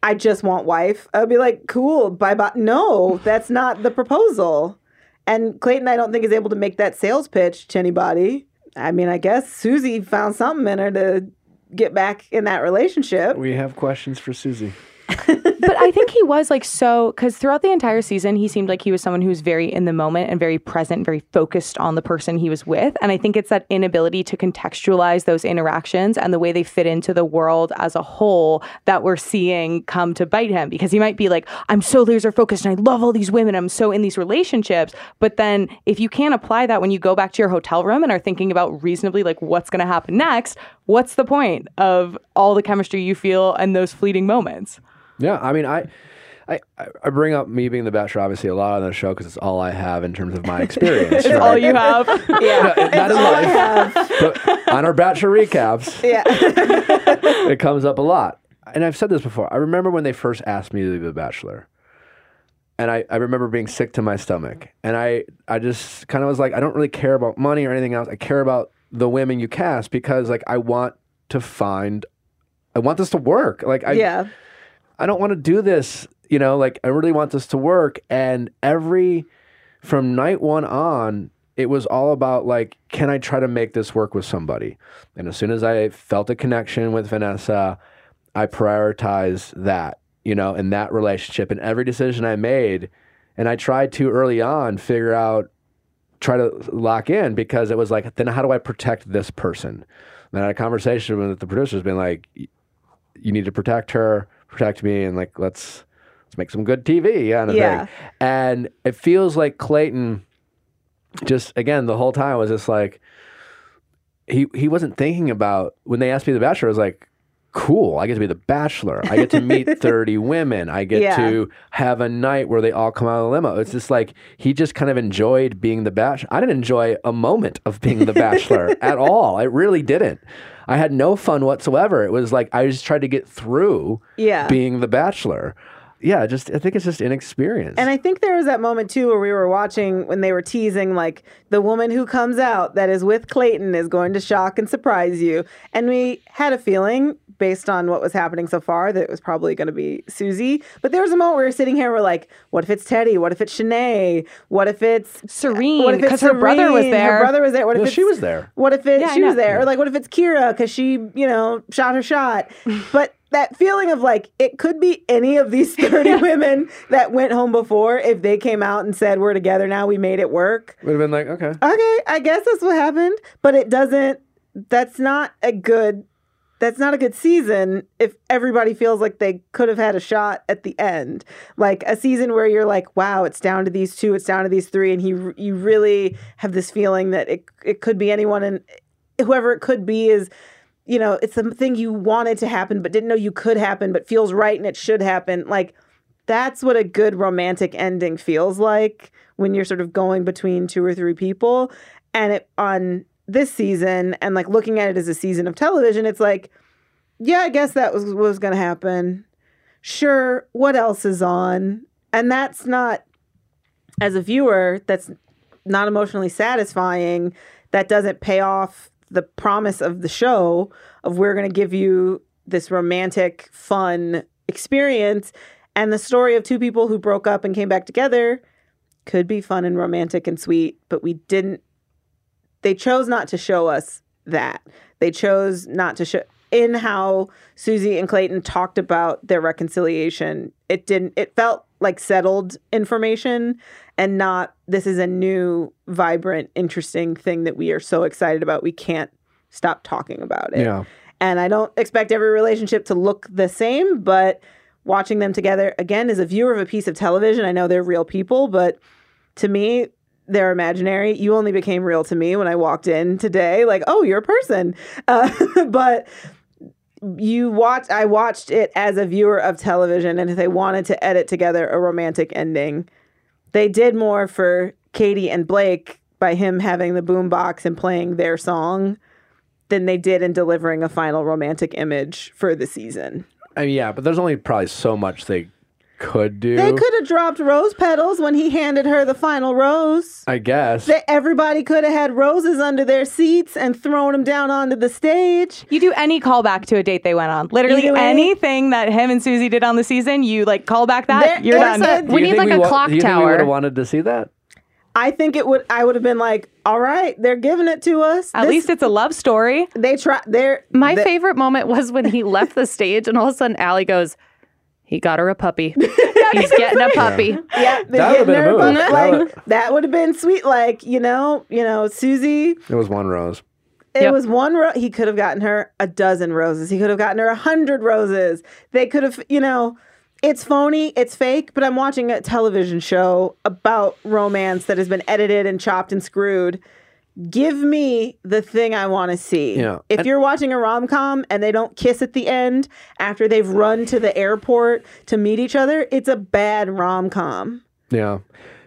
Speaker 2: I just want wife. I'd be like, cool, bye bye. No, that's not the proposal. And Clayton, I don't think is able to make that sales pitch to anybody. I mean, I guess Susie found something in her to get back in that relationship.
Speaker 1: We have questions for Susie. (laughs)
Speaker 4: but I think he was like so because throughout the entire season, he seemed like he was someone who was very in the moment and very present, very focused on the person he was with. And I think it's that inability to contextualize those interactions and the way they fit into the world as a whole that we're seeing come to bite him because he might be like, I'm so laser focused and I love all these women. I'm so in these relationships. But then if you can't apply that when you go back to your hotel room and are thinking about reasonably like what's going to happen next, what's the point of all the chemistry you feel and those fleeting moments?
Speaker 1: Yeah, I mean, I, I, I bring up me being the bachelor obviously a lot on the show because it's all I have in terms of my experience. (laughs)
Speaker 4: It's
Speaker 1: right?
Speaker 4: all you have. (laughs)
Speaker 2: Yeah,
Speaker 1: No, not in life,
Speaker 2: have.
Speaker 1: but on our bachelor recaps, (laughs)
Speaker 2: Yeah,
Speaker 1: it comes up a lot. And I've said this before. I remember when they first asked me to be the bachelor. And I, I remember being sick to my stomach. And I, I just kind of was like, I don't really care about money or anything else. I care about the women you cast because like I want to find I want this to work. Like I
Speaker 2: yeah.
Speaker 1: I don't want to do this, you know, like I really want this to work. And every, from night one on, it was all about like, can I try to make this work with somebody? And as soon as I felt a connection with Vanessa, I prioritized that, you know, in that relationship. And every decision I made, and I tried to early on figure out, try to lock in because it was like, then how do I protect this person? And I had a conversation with the producers, being like, you need to protect her, protect me, and like let's let's make some good TV kind of
Speaker 2: Yeah.
Speaker 1: thing. And it feels like Clayton just again the whole time was just like he he wasn't thinking about when they asked me the bachelor. I was like, cool. I get to be the bachelor. I get to meet (laughs) thirty women. I get
Speaker 2: Yeah.
Speaker 1: to have a night where they all come out of the limo. It's just like he just kind of enjoyed being the bachelor. I didn't enjoy a moment of being the bachelor (laughs) at all. I really didn't. I had no fun whatsoever. It was like I just tried to get through
Speaker 2: Yeah.
Speaker 1: being the bachelor. Yeah, just I think it's just inexperience.
Speaker 2: And I think there was that moment too where we were watching when they were teasing like the woman who comes out that is with Clayton is going to shock and surprise you. And we had a feeling based on what was happening so far that it was probably going to be Susie. But there was a moment where we were sitting here, we're like, what if it's Teddi? What if it's Shanae? What if it's
Speaker 4: Serene,
Speaker 2: what if
Speaker 4: her brother was there.
Speaker 2: Her brother was there. What if it's,
Speaker 1: she was there.
Speaker 2: What if it,
Speaker 4: Yeah,
Speaker 2: she was
Speaker 4: know.
Speaker 2: there? Or like, what if it's Kira because she, you know, shot her shot? (laughs) But that feeling of like, it could be any of these (laughs) 30 women that went home before if they came out and said, we're together now, we made it work.
Speaker 1: would have been like, okay.
Speaker 2: Okay, I guess that's what happened. But it doesn't, that's not a good. That's not a good season if everybody feels like they could have had a shot at the end. Like a season where you're like, wow, it's down to these two, it's down to these three, and he, you really have this feeling that it it could be anyone, and whoever it could be is, you know, it's the thing you wanted to happen but didn't know you could happen, but feels right and it should happen. Like that's what a good romantic ending feels like when you're sort of going between two or three people. And it on this season and like looking at it as a season of television, it's like, yeah, I guess that was what was gonna happen. Sure, what else is on? And that's not as a viewer, that's not emotionally satisfying. That doesn't pay off the promise of the show of we're going to give you this romantic, fun experience. And the story of two people who broke up and came back together could be fun and romantic and sweet, but we didn't. They chose not to show us that. They chose not to show in how Susie and Clayton talked about their reconciliation. It didn't. It felt like settled information and not this is a new, vibrant, interesting thing that we are so excited about. We can't stop talking about it.
Speaker 1: Yeah.
Speaker 2: And I don't expect every relationship to look the same, but watching them together again as a viewer of a piece of television, I know they're real people, but to me, they're imaginary. You only became real to me when I walked in today. Like, oh, you're a person. Uh, (laughs) but you watch I watched it as a viewer of television and if they wanted to edit together a romantic ending, they did more for Katie and Blake by him having the boombox and playing their song than they did in delivering a final romantic image for the season.
Speaker 1: I mean, yeah, but there's only probably so much they could do.
Speaker 2: They could have dropped rose petals when he handed her the final rose.
Speaker 1: I guess.
Speaker 2: That everybody could have had roses under their seats and thrown them down onto the stage.
Speaker 4: You do any callback to a date they went on. Literally
Speaker 2: You do any-
Speaker 4: anything that him and Susie did on the season, you like call back that,
Speaker 2: There-
Speaker 4: you're done.
Speaker 2: a-
Speaker 1: Do
Speaker 3: We
Speaker 1: you
Speaker 3: need
Speaker 1: think
Speaker 3: like a
Speaker 1: wa-
Speaker 3: clock
Speaker 1: do you Think we
Speaker 3: tower.
Speaker 1: would have wanted to see that.
Speaker 2: I think it would. I would have been like, "All right, they're giving it to us.
Speaker 4: At
Speaker 2: This-
Speaker 4: least it's a love story.
Speaker 2: they try. They're
Speaker 3: My
Speaker 2: they-
Speaker 3: favorite moment was when he left the stage and all of a sudden Ali goes, he got her a puppy. (laughs) He's getting a puppy.
Speaker 2: Yeah, they're
Speaker 1: That would've been a move. That
Speaker 2: Like
Speaker 1: would-
Speaker 2: that would have been sweet. Like you know, you know, Susie.
Speaker 1: It was one rose.
Speaker 2: It
Speaker 3: Yep.
Speaker 2: was one ro- he could have gotten her a dozen roses. He could have gotten her a hundred roses. They could have, you know, it's phony, it's fake, but I'm watching a television show about romance that has been edited and chopped and screwed. Give me the thing I want to see.
Speaker 1: Yeah.
Speaker 2: If
Speaker 1: And-
Speaker 2: you're watching a rom com and they don't kiss at the end after they've run to the airport to meet each other, it's a bad rom com.
Speaker 1: Yeah.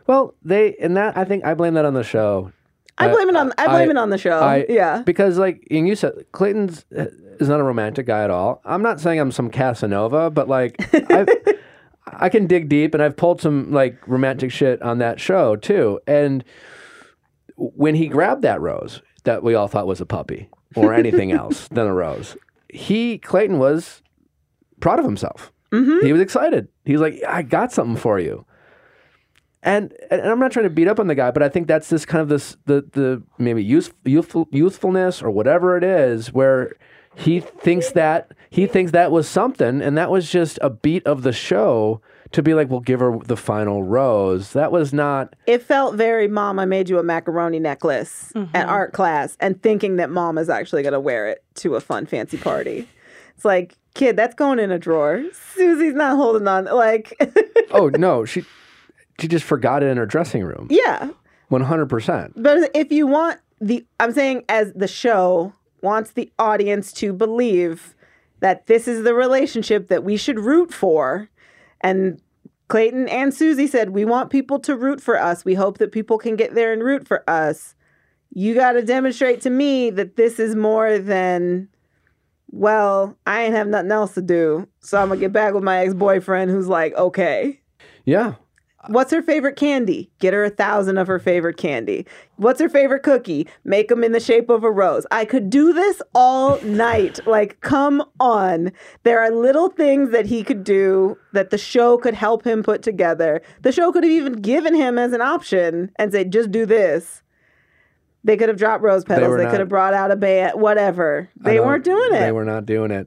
Speaker 1: Well, they and that I think I blame that on the show.
Speaker 2: I blame it on I blame it on the show.
Speaker 1: I-
Speaker 2: yeah.
Speaker 1: Because like and you said, Clayton's uh, is not a romantic guy at all. I'm not saying I'm some Casanova, but like I, (laughs) I can dig deep, and I've pulled some like romantic shit on that show too. And when he grabbed that rose that we all thought was a puppy or anything (laughs) else than a rose, he Clayton was proud of himself. Mm-hmm. He was excited. He was like, "I got something for you." And, and I'm not trying to beat up on the guy, but I think that's this kind of this the the maybe youth, youthful youthfulness or whatever it is where he thinks that he thinks that was something, and that was just a beat of the show to be like, we'll give her the final rose. That was not.
Speaker 2: it felt very mom i made you a macaroni necklace at mm-hmm. art class and thinking that mom is actually going to wear it to a fun fancy party it's like kid that's going in a drawer susie's not holding on like (laughs)
Speaker 1: Oh no, she she just forgot it in her dressing room.
Speaker 2: yeah
Speaker 1: One hundred percent.
Speaker 2: but if you want the I'm saying as the show wants the audience to believe that this is the relationship that we should root for. And Clayton and Susie said, We want people to root for us. We hope that people can get there and root for us. You got to demonstrate to me that this is more than, well, I ain't have nothing else to do. So I'm going to get back with my ex boyfriend who's like, okay.
Speaker 1: Yeah.
Speaker 2: What's her favorite candy? Get her a thousand of her favorite candy. What's her favorite cookie? Make them in the shape of a rose. I could do this all night. Like, come on. There are little things that he could do that the show could help him put together. The show could have even given him as an option and say, just do this. They could have dropped rose petals.
Speaker 1: were
Speaker 2: They,
Speaker 1: not-
Speaker 2: could have brought out a band, whatever. They weren't doing it.
Speaker 1: They were not doing it.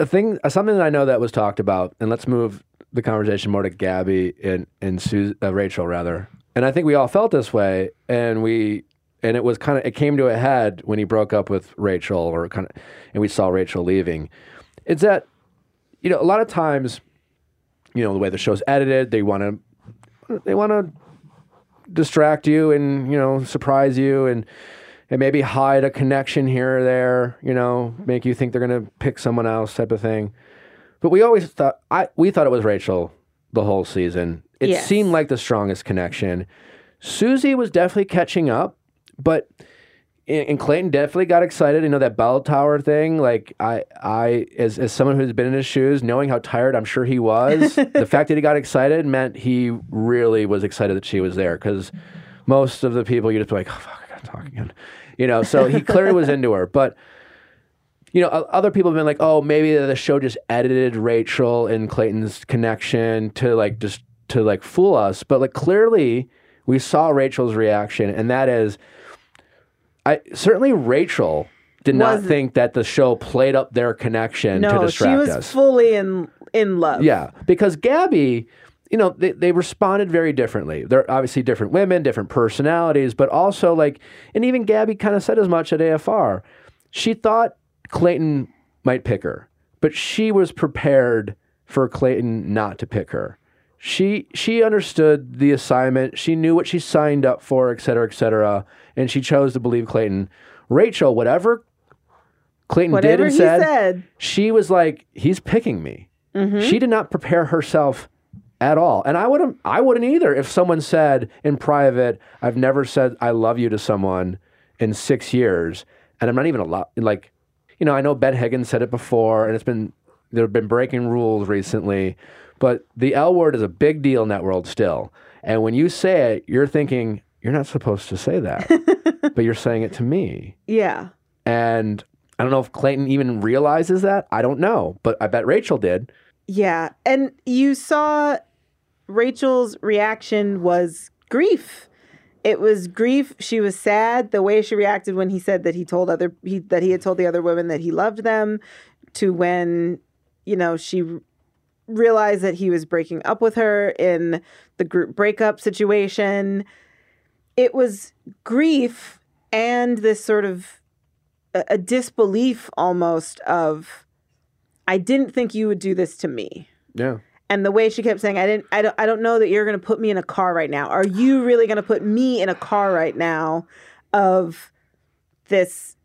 Speaker 1: A thing, something that I know that was talked about, and let's move the conversation more to Gabby and and uh, Rachel rather. And I think we all felt this way, and we and it was kind of it came to a head when he broke up with Rachel, or kind of, and we saw Rachel leaving. It's that you know a lot of times, you know the way the show's edited, they want to they want to distract you and you know surprise you and and maybe hide a connection here or there, you know, make you think they're going to pick someone else type of thing. But we always thought I we thought it was Rachel the whole season. It
Speaker 2: Yes.
Speaker 1: seemed like the strongest connection. Susie was definitely catching up, but and Clayton definitely got excited. You know that bell tower thing. Like I, I as as someone who's been in his shoes, knowing how tired I'm sure he was, (laughs) the fact that he got excited meant he really was excited that she was there. Because most of the people you just be like, oh fuck, I gotta talk again. You know, so he clearly was into her, but you know, other people have been like, oh, maybe the show just edited Rachel and Clayton's connection to like just to like fool us. But like clearly we saw Rachel's reaction, and that is I certainly Rachel did not think that the show played up their connection to
Speaker 2: no, she was
Speaker 1: us.
Speaker 2: fully in in love.
Speaker 1: Yeah, because Gabby, you know, they, they responded very differently. They're obviously different women, different personalities, but also like, and even Gabby kind of said as much at AFR. She thought Clayton might pick her, but she was prepared for Clayton not to pick her. She she understood the assignment. She knew what she signed up for, et cetera, et cetera, and she chose to believe Clayton. Rachel, whatever Clayton did and
Speaker 2: he
Speaker 1: said,
Speaker 2: said.
Speaker 1: she was like, he's picking me.
Speaker 2: Mm-hmm.
Speaker 1: She did not prepare herself at all. And I wouldn't I wouldn't either if someone said in private, I've never said I love you to someone in six years. And I'm not even a lot like, you know, I know Ben Higgins said it before and it's been there have been breaking rules recently, but the L word is a big deal in that world still. And when you say it, you're thinking, you're not supposed to say that. (laughs) but you're saying it to me.
Speaker 2: Yeah.
Speaker 1: And I don't know if Clayton even realizes that. I don't know, but I bet Rachel did.
Speaker 2: Yeah. And you saw Rachel's reaction was grief. It was grief. She was sad. The way she reacted when he said that he told other he, that he had told the other women that he loved them, to when you know she realized that he was breaking up with her in the group breakup situation. It was grief and this sort of a, a disbelief almost of I didn't think you would do this to me.
Speaker 1: Yeah.
Speaker 2: And the way she kept saying, I didn't I don't I don't know that you're gonna put me in a car right now. Are you really gonna put me in a car right now of this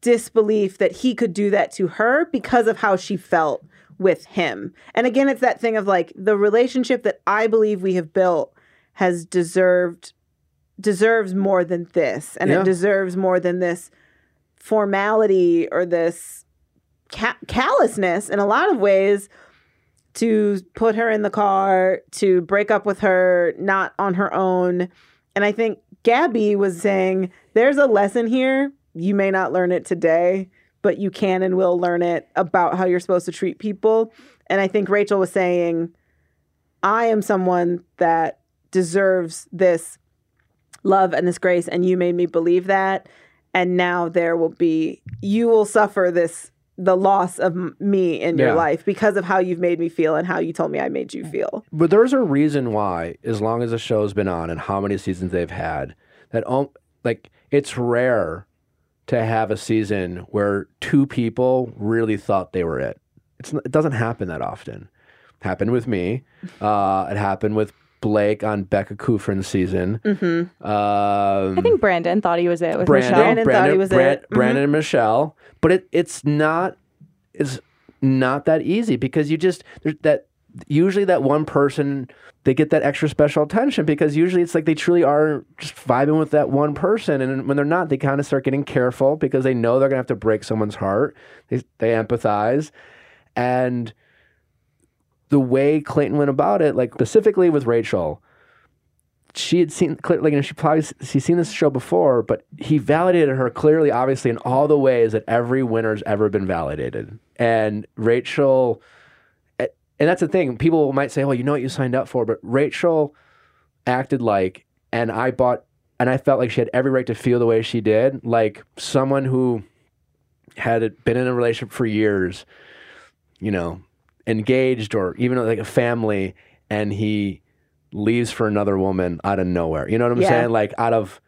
Speaker 2: disbelief that he could do that to her because of how she felt with him. And again, it's that thing of like the relationship that I believe we have built has deserved deserves more than this. And
Speaker 1: Yeah.
Speaker 2: it deserves more than this formality or this ca- callousness in a lot of ways to put her in the car, to break up with her, not on her own. And I think Gabby was saying, there's a lesson here. You may not learn it today, but you can and will learn it about how you're supposed to treat people. And I think Rachel was saying, I am someone that deserves this love and this grace, and you made me believe that. And now there will be, you will suffer this, the loss of me in your
Speaker 1: Yeah.
Speaker 2: life because of how you've made me feel and how you told me I made you feel.
Speaker 1: But there's a reason why, as long as the show's been on and how many seasons they've had, that um, like it's rare to have a season where two people really thought they were it. It's it doesn't happen that often. happened with me. (laughs) Uh, it happened with Blake on Becca Kufrin's season.
Speaker 2: Mm-hmm.
Speaker 1: Um,
Speaker 4: I think Brandon thought he was it with
Speaker 1: Brandon,
Speaker 4: Michelle.
Speaker 2: Brandon thought he was
Speaker 1: Bran-
Speaker 2: it. Mhm.
Speaker 1: Brandon and Michelle, but it it's not it's not that easy because you just there's that usually that one person they get that extra special attention because usually it's like they truly are just vibing with that one person and when they're not they kind of start getting careful because they know they're gonna have to break someone's heart they, they empathize and the way Clayton went about it like specifically with Rachel she had seen like you know, she probably she's seen this show before, but he validated her clearly, obviously, in all the ways that every winner's ever been validated. And Rachel, and that's the thing. People might say, "Well, you know what you signed up for," but Rachel acted like, and I bought, and I felt like she had every right to feel the way she did, like someone who had been in a relationship for years, you know, engaged or even like a family, and he leaves for another woman out of nowhere. You know what I'm
Speaker 2: Yeah.
Speaker 1: saying? Like out of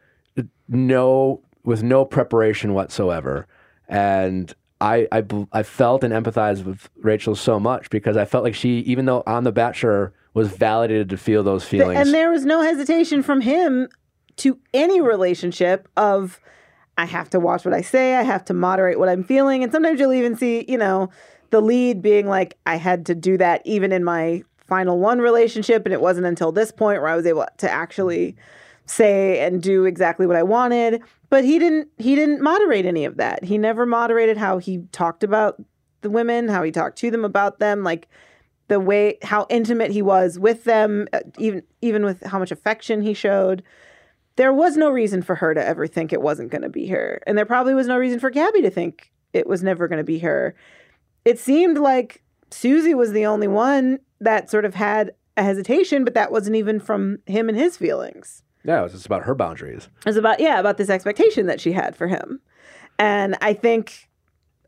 Speaker 1: no with no preparation whatsoever. And I, I I felt and empathized with Rachel so much because I felt like she, even though on The Bachelor, was validated to feel those feelings.
Speaker 2: And there was no hesitation from him to any relationship of I have to watch what I say, I have to moderate what I'm feeling. And sometimes you'll even see, you know, the lead being like, I had to do that even in my final one relationship. And it wasn't until this point where I was able to actually say and do exactly what I wanted. But he didn't he didn't moderate any of that. He never moderated how he talked about the women, how he talked to them about them, like the way how intimate he was with them, uh, even even with how much affection he showed. There was no reason for her to ever think it wasn't going to be her, and there probably was no reason for Gabby to think it was never going to be her. It seemed like Susie was the only one that sort of had a hesitation, but that wasn't even from him and his feelings.
Speaker 1: yeah, it was just about her boundaries.
Speaker 2: It was about yeah, about this expectation that she had for him. And I think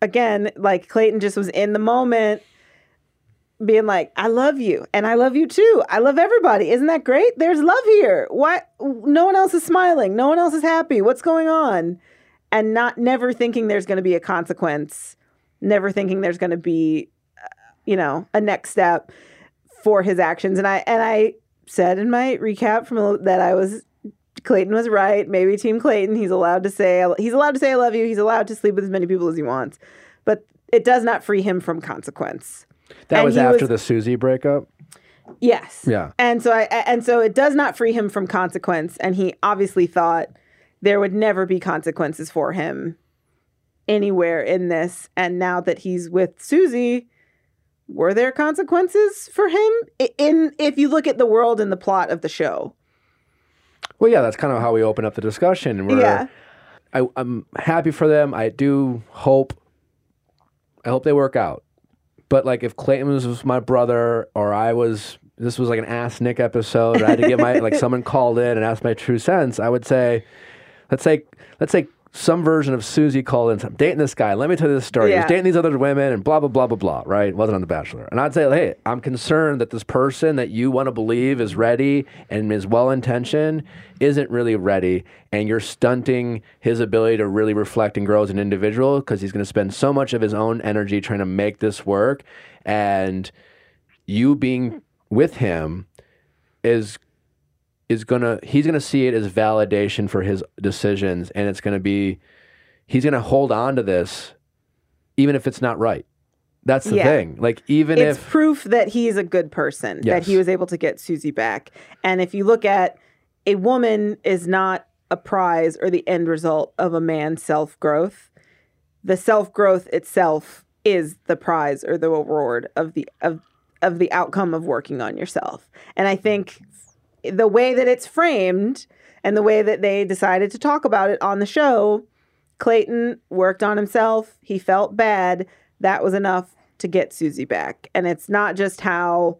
Speaker 2: again, like Clayton just was in the moment being like, I love you and I love you too. I love everybody. Isn't that great? There's love here. Why no one else is smiling? No one else is happy. What's going on? And not never thinking there's going to be a consequence, never thinking there's going to be you know, a next step for his actions. And I and I said in my recap from a- that I was Clayton was right. Maybe Team Clayton. He's allowed to say he's allowed to say I love you. He's allowed to sleep with as many people as he wants, but it does not free him from consequence.
Speaker 1: That
Speaker 2: And
Speaker 1: was after
Speaker 2: was-
Speaker 1: the Susie breakup.
Speaker 2: Yes.
Speaker 1: Yeah.
Speaker 2: And so I and so it does not free him from consequence. And he obviously thought there would never be consequences for him anywhere in this. And now that he's with Susie, were there consequences for him? In if you look at the world and the plot of the show.
Speaker 1: Well, yeah, that's kind of how we open up the discussion.
Speaker 2: Yeah.
Speaker 1: I, I'm happy for them. I do hope. I hope they work out. But like, if Clayton was, my brother, or I was, this was like an Ask Nick episode, I had to get my like (laughs) someone called in and asked my true sense. I would say, let's say, let's say some version of Susie called in. I'm dating this guy. Let me tell you this story. He was dating these other women, and blah blah blah blah blah. Right? It Wasn't on The Bachelor. And I'd say, hey, I'm concerned that this person that you want to believe is ready and is well intentioned isn't really ready, and you're stunting his ability to really reflect and grow as an individual because he's going to spend so much of his own energy trying to make this work, and you being with him is is gonna he's gonna see it as validation for his decisions and it's gonna be he's gonna hold on to this even if it's not right that's the
Speaker 2: Yeah.
Speaker 1: thing like even if
Speaker 2: it's
Speaker 1: if
Speaker 2: proof that he's a good person that he was able to get Susie back. And if you look at a woman is not a prize or the end result of a man's self growth. The self growth itself is the prize or the reward of the of of the outcome of working on yourself. And I think the way that it's framed and the way that they decided to talk about it on the show, Clayton worked on himself. He felt bad. That was enough to get Susie back. And it's not just how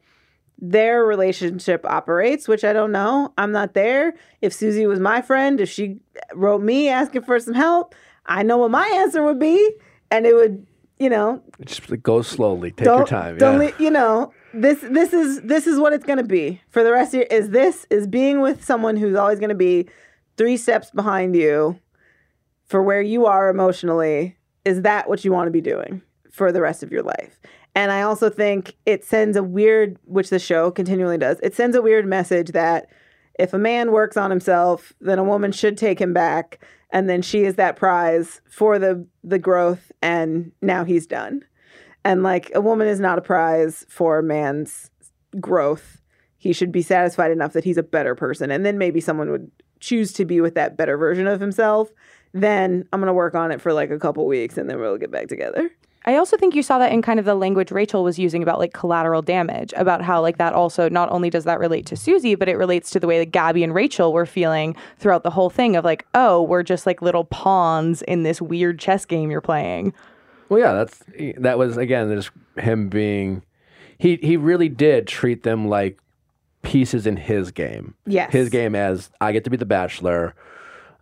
Speaker 2: their relationship operates, which I don't know. I'm not there. If Susie was my friend, if she wrote me asking for some help, I know what my answer would be. And it would, you know,
Speaker 1: just go slowly take your time
Speaker 2: Don't
Speaker 1: yeah.
Speaker 2: you know this this is this is what it's to be for the rest of your is this is being with someone who's always to be three steps behind you for where you are emotionally is that what you want to be doing for the rest of your life And I also think it sends a weird, which the show continually does, it sends a weird message that if a man works on himself, then a woman should take him back. And then she is that prize for the, the growth. And now he's done. And like a woman is not a prize for a man's growth. He should be satisfied enough that he's a better person. And then maybe someone would choose to be with that better version of himself. Then I'm going to work on it for like a couple weeks and then we'll get back together.
Speaker 4: I also think you saw that in kind of the language Rachel was using about like collateral damage, about how like that also not only does that relate to Susie, but it relates to the way that Gabby and Rachel were feeling throughout the whole thing of like, oh, we're just like little pawns in this weird chess game you're playing.
Speaker 1: Well, yeah, that's that was again just him being he he really did treat them like pieces in his game.
Speaker 2: Yes.
Speaker 1: his game as I get to be the bachelor.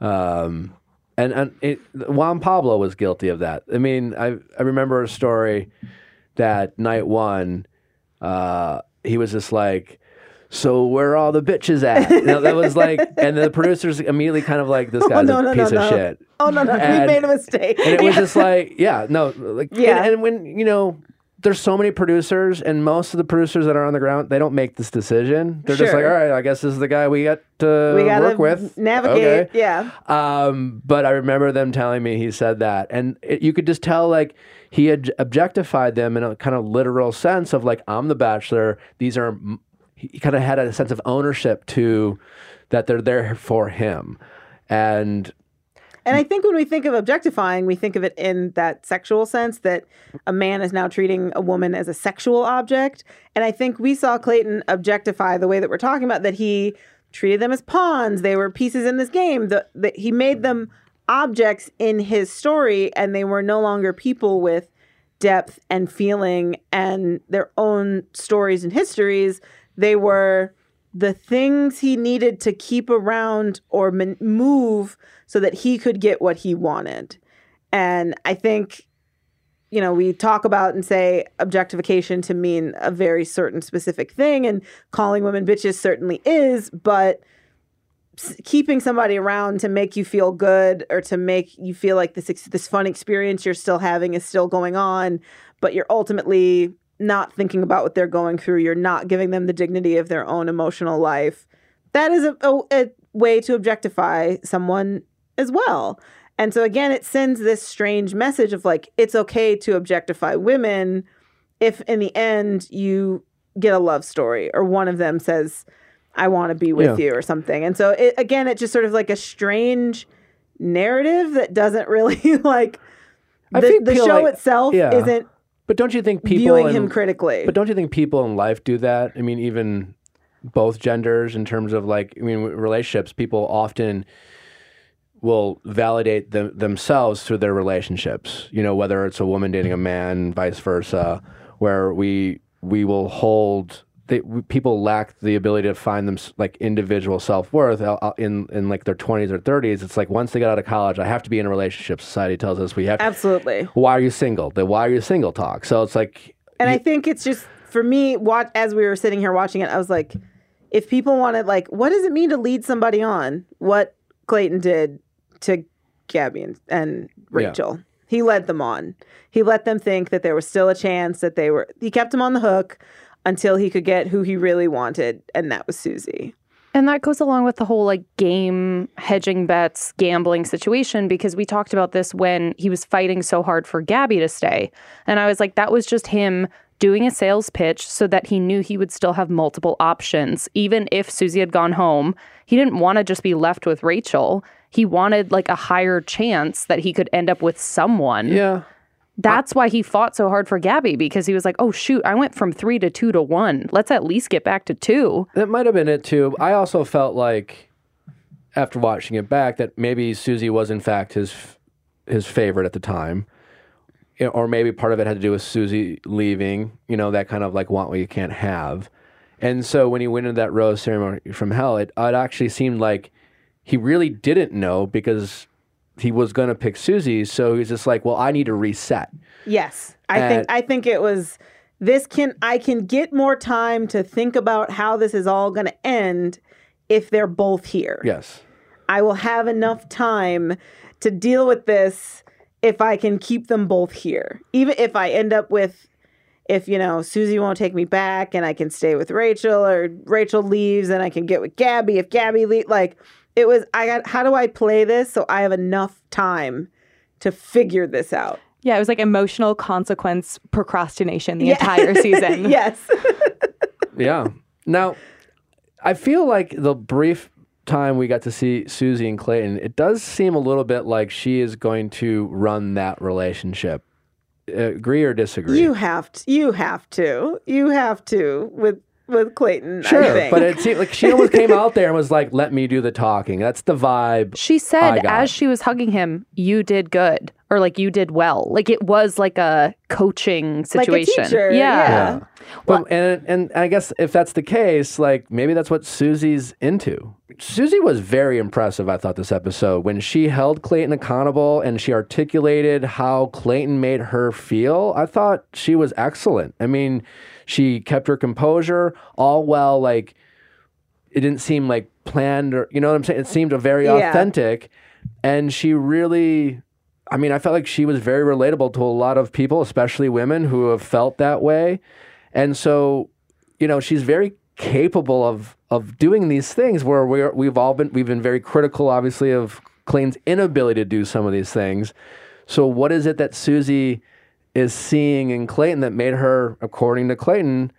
Speaker 1: Um, and and it, Juan Pablo was guilty of that. I mean, I I remember a story that night one, uh, he was just like. So where are all the bitches at? You know, that was like, (laughs) and the producers immediately kind of like, this guy's
Speaker 2: no,
Speaker 1: a
Speaker 2: no,
Speaker 1: piece
Speaker 2: no,
Speaker 1: of shit.
Speaker 2: Oh, no, no. we made a mistake.
Speaker 1: And it was just like, yeah, no, like,
Speaker 2: Yeah.
Speaker 1: And, and when you know, there's so many producers, and most of the producers that are on the ground, they don't make this decision. They're just like, all right, I guess this is the guy we got to
Speaker 2: we
Speaker 1: work with.
Speaker 2: navigate.
Speaker 1: Okay.
Speaker 2: Yeah.
Speaker 1: Um, but I remember them telling me he said that, and it, you could just tell like he had objectified them in a kind of literal sense of like, I'm the bachelor. These are. m- He kind of had a sense of ownership to that they're there for him, and
Speaker 2: And I think when we think of objectifying, we think of it in that sexual sense that a man is now treating a woman as a sexual object. And I think we saw Clayton objectify the way that we're talking about that he treated them as pawns. They were pieces in this game. That he made them objects in his story and they were no longer people with depth and feeling and their own stories and histories. They were the things he needed to keep around or man- move so that he could get what he wanted. And I think, you know, we talk about and say objectification to mean a very certain specific thing, and calling women bitches certainly is, but keeping somebody around to make you feel good or to make you feel like this this fun experience you're still having is still going on, but you're ultimately not thinking about what they're going through. You're not giving them the dignity of their own emotional life. That is a, a, a way to objectify someone as well. And so again, it sends this strange message of like it's okay to objectify women if in the end you get a love story or one of them says I want to be with
Speaker 1: Yeah.
Speaker 2: you or something. And so it, again, it's just sort of like a strange narrative that doesn't really (laughs) like the, the show
Speaker 1: like-
Speaker 2: itself
Speaker 1: yeah.
Speaker 2: isn't
Speaker 1: But don't you think people
Speaker 2: viewing
Speaker 1: in-
Speaker 2: him critically.
Speaker 1: But don't you think people in life do that? I mean, even both genders in terms of like, I mean, relationships, people often will validate them, themselves through their relationships. You know, whether it's a woman dating a man, vice versa, where we we will hold. They, people lack the ability to find them like individual self worth uh, uh, in in like their twenties or thirties. It's like once they get out of college, I have to be in a relationship. Society tells us we have.
Speaker 2: Absolutely.
Speaker 1: Why are you single? The why are you single talk. So it's like
Speaker 2: And I think it's just for me, Watch as we were sitting here watching it, I was like, if people wanted like, what does it mean to lead somebody on? What Clayton did to Gabby and, and Rachel. He led them on. He let them think that there was still a chance that they were he kept them on the hook until he could get who he really wanted, and that was Susie.
Speaker 3: And that goes along with the whole like game hedging bets, gambling situation because we talked about this when he was fighting so hard for Gabby to stay. And I was like, that was just him doing a sales pitch so that he knew he would still have multiple options. Even if Susie had gone home, he didn't want to just be left with Rachel. He wanted like a higher chance that he could end up with someone.
Speaker 1: yeah.
Speaker 3: That's why he fought so hard for Gabby because he was like, oh, shoot, I went from three to two to one. Let's at least get back to two.
Speaker 1: That might have been it too. I also felt like after watching it back that maybe Susie was in fact his his favorite at the time. Or maybe part of it had to do with Susie leaving, you know, that kind of like want what you can't have. And so when he went into that rose ceremony from hell, it, it actually seemed like he really didn't know because he was going to pick Susie. So he's just like, well, I need to reset.
Speaker 2: Yes. I
Speaker 1: And-
Speaker 2: think I think it was this can I can get more time to think about how this is all going to end if they're both here.
Speaker 1: Yes.
Speaker 2: I will have enough time to deal with this if I can keep them both here. Even if I end up with if you know Susie won't take me back and I can stay with Rachel or Rachel leaves and I can get with Gabby if Gabby leave like it was I got how do I play this so I have enough time to figure this out.
Speaker 5: Yeah, it was like emotional consequence procrastination the entire season. (laughs)
Speaker 2: yes. (laughs)
Speaker 1: Yeah. Now, I feel like the brief time we got to see Susie and Clayton, it does seem a little bit like she is going to run that relationship. Uh, agree or disagree?
Speaker 2: You have to. You have to. You have to with with Clayton. I
Speaker 1: Sure,
Speaker 2: think.
Speaker 1: but it seemed like she almost came (laughs) out there and was like, "Let me do the talking." That's the vibe.
Speaker 3: She
Speaker 1: I
Speaker 3: said
Speaker 1: got.
Speaker 3: as she was hugging him, "You did good," or like "You did well." Like it was like a coaching situation.
Speaker 2: Like a
Speaker 3: situation.
Speaker 2: teacher,
Speaker 3: Yeah.
Speaker 2: yeah.
Speaker 1: Well, and and I guess if that's the case, like maybe that's what Susie's into. Susie was very impressive. I thought this episode when she held Clayton accountable and she articulated how Clayton made her feel. I thought she was excellent. I mean, she kept her composure, all well. Like it didn't seem like planned or you know what I'm saying. It seemed very
Speaker 2: Yeah.
Speaker 1: authentic, and she really. I mean, I felt like she was very relatable to a lot of people, especially women who have felt that way. And so, you know, she's very capable of of doing these things where we're we've all been we've been very critical, obviously, of Clayton's inability to do some of these things. So what is it that Susie is seeing in Clayton that made her, according to Clayton,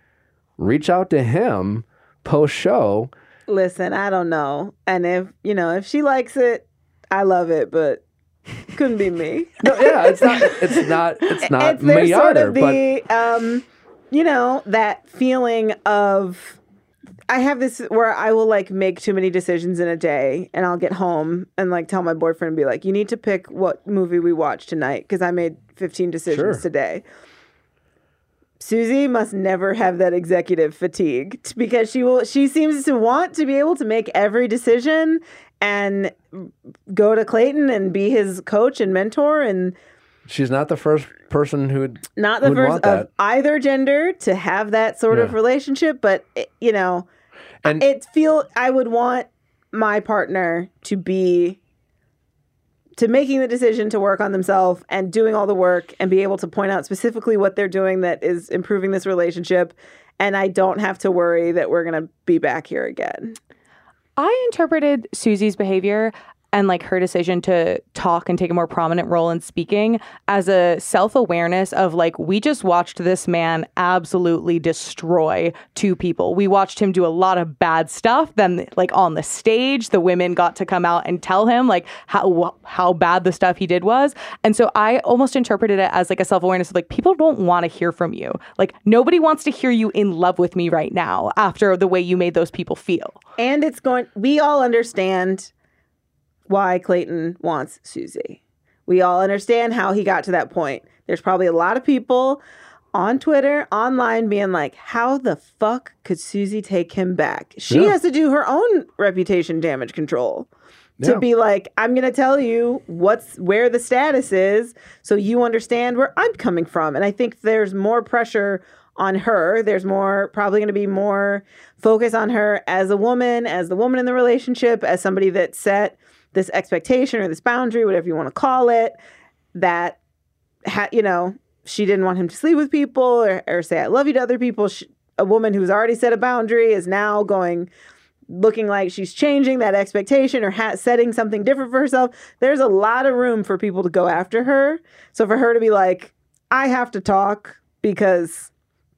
Speaker 1: reach out to him post show?
Speaker 2: Listen, I don't know. And if you know, if she likes it, I love it, but couldn't be me. (laughs)
Speaker 1: No, yeah, it's not it's not it's (laughs) not
Speaker 2: it's there's sort of
Speaker 1: but
Speaker 2: um you know that feeling of i have this where i will like make too many decisions in a day and i'll get home and like tell my boyfriend and be like you need to pick what movie we watch tonight because i made 15 decisions
Speaker 1: Sure.
Speaker 2: today Susie must never have that executive fatigue t- because she will she seems to want to be able to make every decision and go to Clayton and be his coach and mentor and
Speaker 1: she's not the first person who would
Speaker 2: not the
Speaker 1: Would
Speaker 2: first
Speaker 1: want
Speaker 2: of
Speaker 1: that.
Speaker 2: either gender to have that sort of
Speaker 1: Yeah.
Speaker 2: relationship but it- you know
Speaker 1: And-
Speaker 2: it feel i would want my partner to be to making the decision to work on themselves and doing all the work and be able to point out specifically what they're doing that is improving this relationship. And i don't have to worry that we're going to be back here again.
Speaker 5: I interpreted Susie's behavior and like her decision to talk and take a more prominent role in speaking as a self-awareness of like we just watched this man absolutely destroy two people. We watched him do a lot of bad stuff. Then like on the stage, the women got to come out and tell him like how how bad the stuff he did was. And so I almost interpreted it as like a self-awareness of like people don't want to hear from you. Like nobody wants to hear you in love with me right now after the way you made those people feel.
Speaker 2: and it's going we all understand why Clayton wants Susie. We all understand how he got to that point. There's probably a lot of people on Twitter, online being like, how the fuck could Susie take him back? She
Speaker 1: Yeah.
Speaker 2: has to do her own reputation damage control. To be like, I'm gonna tell you what's where the status is so you understand where I'm coming from. And I think there's more pressure on her. There's more probably gonna be more focus on her as a woman, as the woman in the relationship, as somebody that set this expectation or this boundary, whatever you want to call it, that ha- you know, she didn't want him to sleep with people or, or say I love you to other people. She, a woman who's already set a boundary is now going looking like she's changing that expectation or ha- setting something different for herself. There's a lot of room for people to go after her. So for her to be like, I have to talk because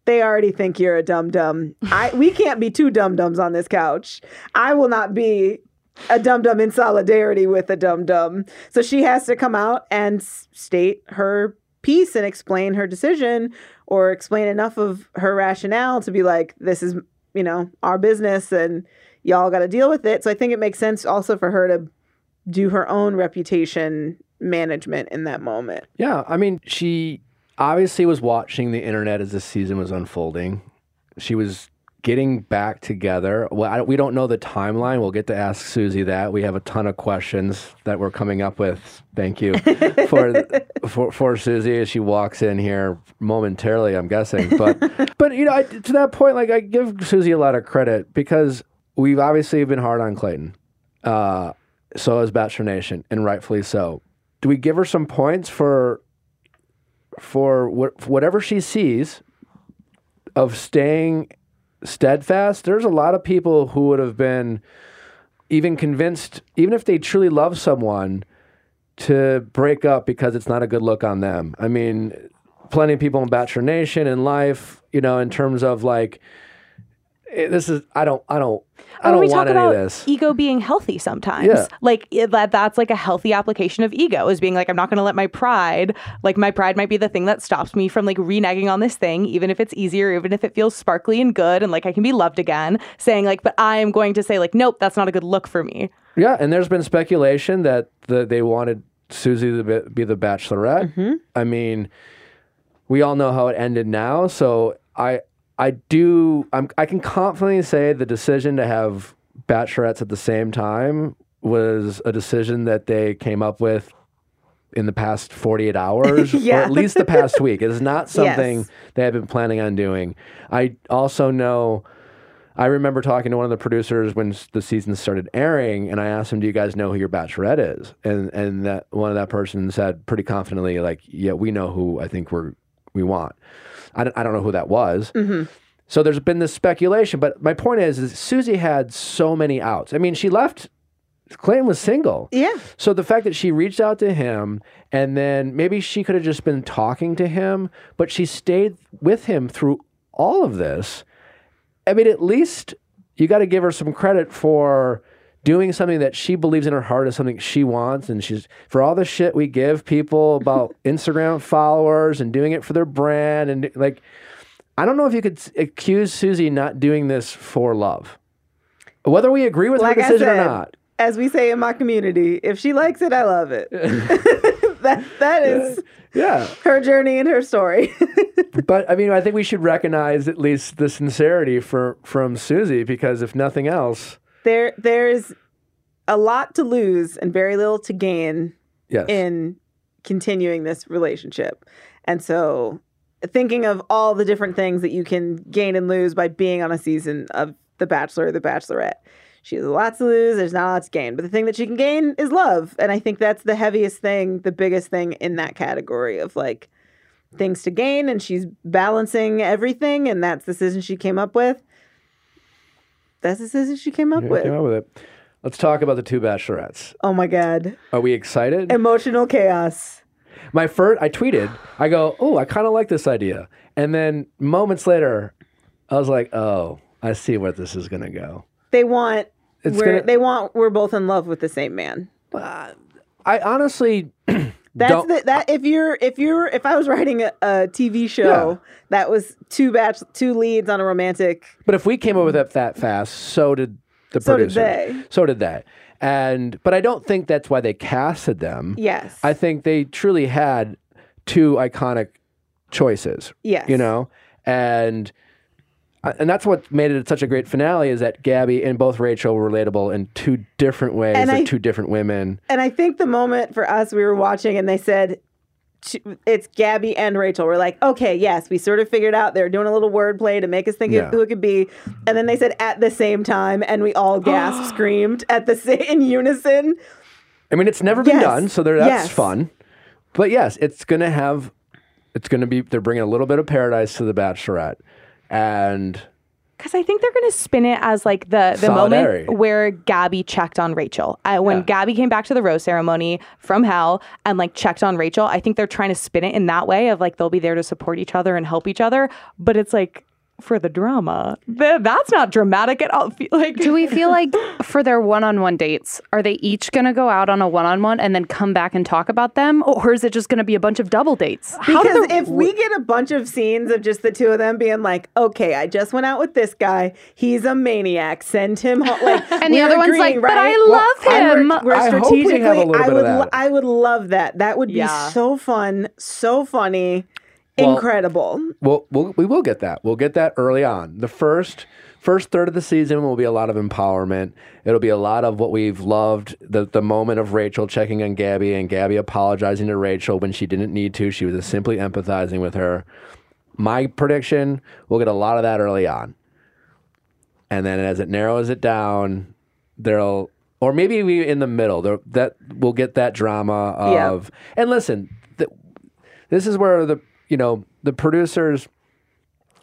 Speaker 2: they already think you're a dumb dum. I we can't be two dum dums on this couch. I will not be a dum dum in solidarity with a dum dum. So she has to come out and state her piece and explain her decision or explain enough of her rationale to be like, this is, you know, our business and y'all got to deal with it. So I think it makes sense also for her to do her own reputation management in that moment.
Speaker 1: Yeah, I mean, she obviously was watching the internet as the season was unfolding. She was getting back together. Well, I, we don't know the timeline. We'll get to ask Susie that. We have a ton of questions that we're coming up with. Thank you (laughs) for for, for Susie as she walks in here momentarily. I'm guessing, but (laughs) but you know, I, to that point, like I give Susie a lot of credit because we've obviously been hard on Clayton. Uh, so has Bachelor Nation, and rightfully so. Do we give her some points for for what, for whatever she sees of staying steadfast, there's a lot of people who would have been even convinced, even if they truly love someone, to break up because it's not a good look on them. I mean, plenty of people in Bachelor Nation in life, you know, in terms of like, Eh, this is I don't I don't I don't
Speaker 5: we
Speaker 1: want
Speaker 5: talk
Speaker 1: any
Speaker 5: about
Speaker 1: of this.
Speaker 5: ego being healthy sometimes.
Speaker 1: Yeah.
Speaker 5: Like i- that that's like a healthy application of ego is being like I'm not going to let my pride, like my pride might be the thing that stops me from like reneging on this thing even if it's easier, even if it feels sparkly and good and like I can be loved again, saying like but I am going to say like nope, that's not a good look for me.
Speaker 1: Yeah, and there's been speculation that the, they wanted Susie to be, be the Bachelorette. Mm-hmm. I mean, we all know how it ended now, so I I do I'm, I can confidently say the decision to have Bachelorettes at the same time was a decision that they came up with in the past 48 hours (laughs) or at least the past week. It is not (laughs) something
Speaker 2: Yes.
Speaker 1: they have been planning on doing. I also know I remember talking to one of the producers when the season started airing, and I asked him, "Do you guys know who your Bachelorette is?" And and that one of that person said pretty confidently, like, "Yeah, we know who I think we're we want." I don't, I don't know who that was. Mm-hmm. So there's been this speculation, but my point is, is Susie had so many outs. I mean, she left. Clayton was single.
Speaker 2: Yeah.
Speaker 1: So the fact that she reached out to him and then maybe she could have just been talking to him, but she stayed with him through all of this. I mean, at least you got to give her some credit for doing something that she believes in her heart is something she wants. And she's, for all the shit we give people about (laughs) Instagram followers and doing it for their brand. And like, I don't know if you could accuse Susie not doing this for love. Whether we agree with
Speaker 2: Like
Speaker 1: her decision or not.
Speaker 2: As we say in my community, if she likes it, I love it. (laughs) that that is
Speaker 1: Yeah.
Speaker 2: her journey and her story. (laughs)
Speaker 1: But I mean, I think we should recognize at least the sincerity for from Susie because if nothing else,
Speaker 2: there there's a lot to lose and very little to gain
Speaker 1: yes,
Speaker 2: in continuing this relationship. And so thinking of all the different things that you can gain and lose by being on a season of The Bachelor or The Bachelorette. She has a lot to lose, there's not a lot to gain. But the thing that she can gain is love. And I think that's the heaviest thing, the biggest thing in that category of like things to gain. And she's balancing everything. And that's the decision she came up with. That's the decision she came up
Speaker 1: Yeah,
Speaker 2: with.
Speaker 1: came up with it. Let's talk about the two bachelorettes.
Speaker 2: Oh my God.
Speaker 1: Are we excited?
Speaker 2: Emotional chaos.
Speaker 1: My first, I tweeted, I go, oh, I kind of like this idea, and then moments later, I was like, oh, I see where this is gonna go.
Speaker 2: They want
Speaker 1: It's
Speaker 2: we're,
Speaker 1: gonna-
Speaker 2: they want we're both in love with the same man.
Speaker 1: Uh, I honestly (clears throat)
Speaker 2: That's the, that if you're if you're if I was writing a, a TV show that was two batch two leads on a romantic
Speaker 1: But if we came up with it that fast, so did the
Speaker 2: So did
Speaker 1: producers.
Speaker 2: they.
Speaker 1: So did they. And but I don't think that's why they casted them.
Speaker 2: yes
Speaker 1: I think they truly had two iconic choices.
Speaker 2: Yes.
Speaker 1: You know, and and that's what made it such a great finale is that Gabby and both Rachel were relatable in two different ways
Speaker 2: And I-
Speaker 1: two different women.
Speaker 2: and I think the moment for us we were watching and they said it's Gabby and Rachel. We're like, okay, yes, we sort of figured out they're doing a little wordplay to make us think
Speaker 1: Yeah.
Speaker 2: of who it could be. And then they said at the same time, and we all (gasps) gasped, screamed at the same in unison.
Speaker 1: I mean, it's never been
Speaker 2: Yes.
Speaker 1: done, so there, that's
Speaker 2: Yes.
Speaker 1: fun. But yes, it's gonna have. It's gonna be. They're bringing a little bit of paradise to the Bachelorette, and
Speaker 5: Because I think they're going to spin it as like the the
Speaker 1: Solidarity.
Speaker 5: moment where Gabby checked on Rachel. Uh, when
Speaker 1: Yeah.
Speaker 5: Gabby came back to the rose ceremony from hell and like checked on Rachel, I think they're trying to spin it in that way of like they'll be there to support each other and help each other. But it's like for the drama, Th- that's not dramatic at all. Fe- Like,
Speaker 3: Do we feel like for their one-on-one dates, are they each going to go out on a one-on-one and then come back and talk about them, or is it just going to be a bunch of double dates?
Speaker 5: How
Speaker 2: Because
Speaker 5: the-
Speaker 2: if we get a bunch of scenes of just the two of them being like, okay, I just went out with this guy. He's a maniac. Send him home. Like, (laughs)
Speaker 3: And the
Speaker 2: we're
Speaker 3: other one's like,
Speaker 2: agreeing,
Speaker 3: but
Speaker 2: right?
Speaker 3: I love
Speaker 1: I'm-
Speaker 3: him.
Speaker 2: We're
Speaker 1: I hope we have a
Speaker 2: strategically.
Speaker 1: little
Speaker 2: I
Speaker 1: bit of
Speaker 2: would.
Speaker 1: that.
Speaker 2: I would love that. That would be
Speaker 5: Yeah.
Speaker 2: so fun, so funny,
Speaker 1: Well-
Speaker 2: incredible.
Speaker 1: We'll, we'll get that. We'll get that early on. The first first third of the season will be a lot of empowerment. It'll be a lot of what we've loved. The the moment of Rachel checking on Gabby and Gabby apologizing to Rachel when she didn't need to. She was just simply empathizing with her. My prediction, we'll get a lot of that early on. And then as it narrows it down, there'll or maybe we in the middle. There, that we'll get that drama
Speaker 2: Yeah.
Speaker 1: of and listen, th- this is where the you know the producers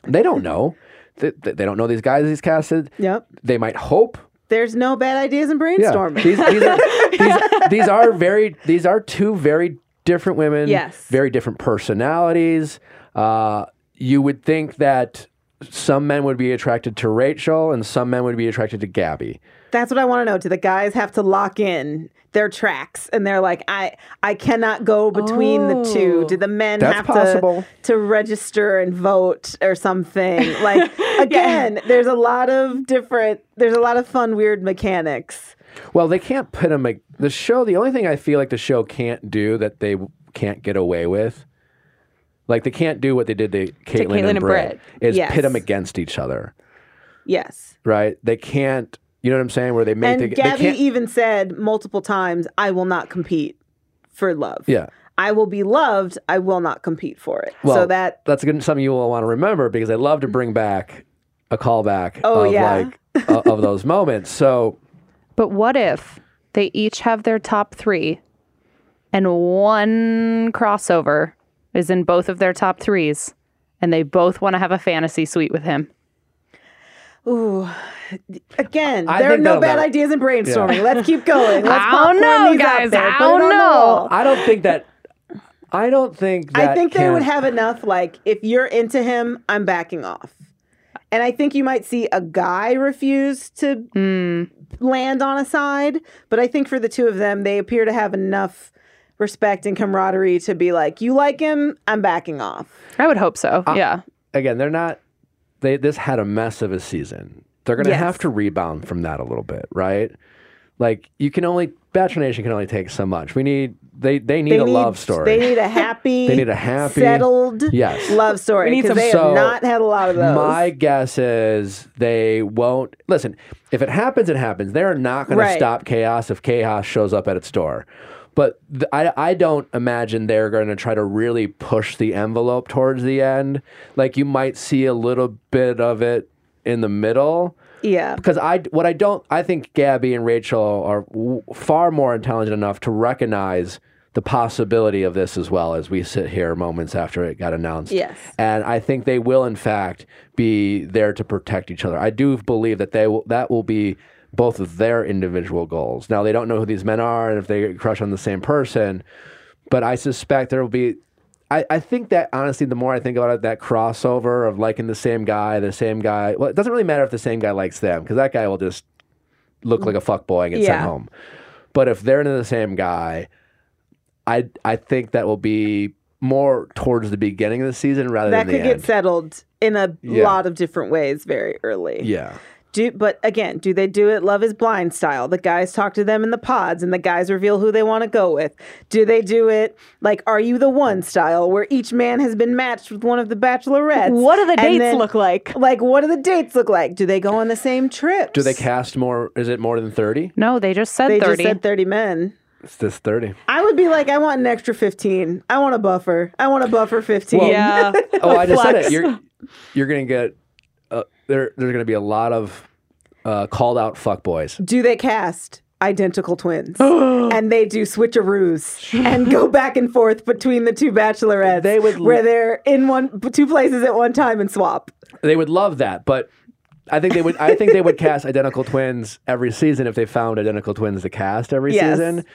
Speaker 1: They don't know. They, they don't know these guys he's casted.
Speaker 2: Yep.
Speaker 1: They might hope.
Speaker 2: There's no bad ideas in
Speaker 1: Yeah.
Speaker 2: brainstorming.
Speaker 1: These, these, are, (laughs) these, these are very these are two very different women.
Speaker 2: Yes.
Speaker 1: Very different personalities. Uh, you would think that some men would be attracted to Rachel and some men would be attracted to Gabby.
Speaker 2: That's what I want to know. Do the guys have to lock in their tracks and they're like, I I cannot go between the two? Oh. Do the men have
Speaker 1: possible.
Speaker 2: to to register and vote or something? (laughs) Like again, there's a lot of different there's a lot of fun weird mechanics.
Speaker 1: Well, they can't put them. The show. The only thing I feel like the show can't do that they can't get away with, like they can't do what they did to Kaitlyn,
Speaker 5: Kaitlyn
Speaker 1: and
Speaker 5: and
Speaker 1: Britt, is
Speaker 2: Yes.
Speaker 1: pit them against each other.
Speaker 2: Yes.
Speaker 1: Right? They can't. You know what I'm saying? Where they make
Speaker 2: And
Speaker 1: the, they
Speaker 2: Gabby
Speaker 1: can't.
Speaker 2: even said multiple times, I will not compete for love.
Speaker 1: yeah.
Speaker 2: I will be loved. I will not compete for it.
Speaker 1: Well,
Speaker 2: so that
Speaker 1: that's good, something you will want to remember because I love to bring back a callback
Speaker 2: Oh,
Speaker 1: of
Speaker 2: yeah.
Speaker 1: like o- of those moments. So
Speaker 3: But what if they each have their top three and one crossover is in both of their top threes and they both want to have a fantasy suite with him?
Speaker 2: Ooh. Again,
Speaker 1: I
Speaker 2: there are no bad
Speaker 1: never-
Speaker 2: ideas in brainstorming. Let's keep going. (laughs) Let's
Speaker 3: I don't know, guys.
Speaker 2: there.
Speaker 3: I don't know.
Speaker 1: I don't think that. I don't think that.
Speaker 2: I think they
Speaker 1: can-
Speaker 2: would have enough. Like, if you're into him, I'm backing off. And I think you might see a guy refuse to
Speaker 3: Hmm.
Speaker 2: land on a side, but I think for the two of them, they appear to have enough respect and camaraderie to be like, "You like him, I'm backing off."
Speaker 3: I would hope so. yeah.
Speaker 1: again, they're not. They this had a mess of a season. They're going to
Speaker 2: Yes.
Speaker 1: have to rebound from that a little bit, right? Like you can only Bachelor Nation can only take so much. We need they they need
Speaker 2: They
Speaker 1: a
Speaker 2: need,
Speaker 1: love story.
Speaker 2: They need a (laughs) happy,
Speaker 1: They need a happy-
Speaker 2: settled,
Speaker 1: Yes.
Speaker 2: love story. Because they
Speaker 1: So,
Speaker 2: have not had a lot of those.
Speaker 1: My guess is they won't listen. If it happens, it happens. They're not going
Speaker 2: Right.
Speaker 1: to stop chaos if chaos shows up at its door. But th- I, I don't imagine they're going to try to really push the envelope towards the end. Like you might see a little bit of it in the middle.
Speaker 2: yeah.
Speaker 1: Because I, what I don't, I think Gabby and Rachel are w- far more intelligent enough to recognize the possibility of this as well as we sit here moments after it got announced.
Speaker 2: Yes.
Speaker 1: And I think they will, in fact, be there to protect each other. I do believe that they will, that will be both of their individual goals. Now they don't know who these men are and if they crush on the same person, but I suspect there will be. I, I think that honestly, the more I think about it, that crossover of liking the same guy, the same guy. Well, it doesn't really matter if the same guy likes them because that guy will just look like a fuck boy and get sent home. But if they're into the same guy, I I think that will be more towards the beginning of the season rather than
Speaker 2: That
Speaker 1: could
Speaker 2: get settled in a
Speaker 1: Yeah.
Speaker 2: lot of different ways very early.
Speaker 1: Yeah.
Speaker 2: Do, but again, do they do it Love is Blind style? The guys talk to them in the pods and the guys reveal who they want to go with. Do they do it like Are You the One style, where each man has been matched with one of the bachelorettes?
Speaker 5: What do the dates
Speaker 2: then-
Speaker 5: look like?
Speaker 2: Like, what do the dates look like? Do they go on the same trips?
Speaker 1: Do they cast more? Is it more than thirty?
Speaker 3: No, they just said
Speaker 2: They
Speaker 3: 30.
Speaker 2: just said 30 men.
Speaker 1: It's just thirty.
Speaker 2: I would be like, I want an extra 15. I want a buffer. I want a buffer 15.
Speaker 5: yeah. (laughs)
Speaker 1: Oh, I just said it. You're you're gonna get uh, there. There's gonna be a lot of uh, called out fuck boys.
Speaker 2: do they cast identical twins (gasps) and they do switcheroos and go (laughs) back and forth between the two bachelorettes
Speaker 1: They would-
Speaker 2: where they're in one two places at one time and swap
Speaker 1: They would love that, but I think they would. I think they would (laughs) cast identical twins every season if they found identical twins to cast every
Speaker 2: Yes.
Speaker 1: season.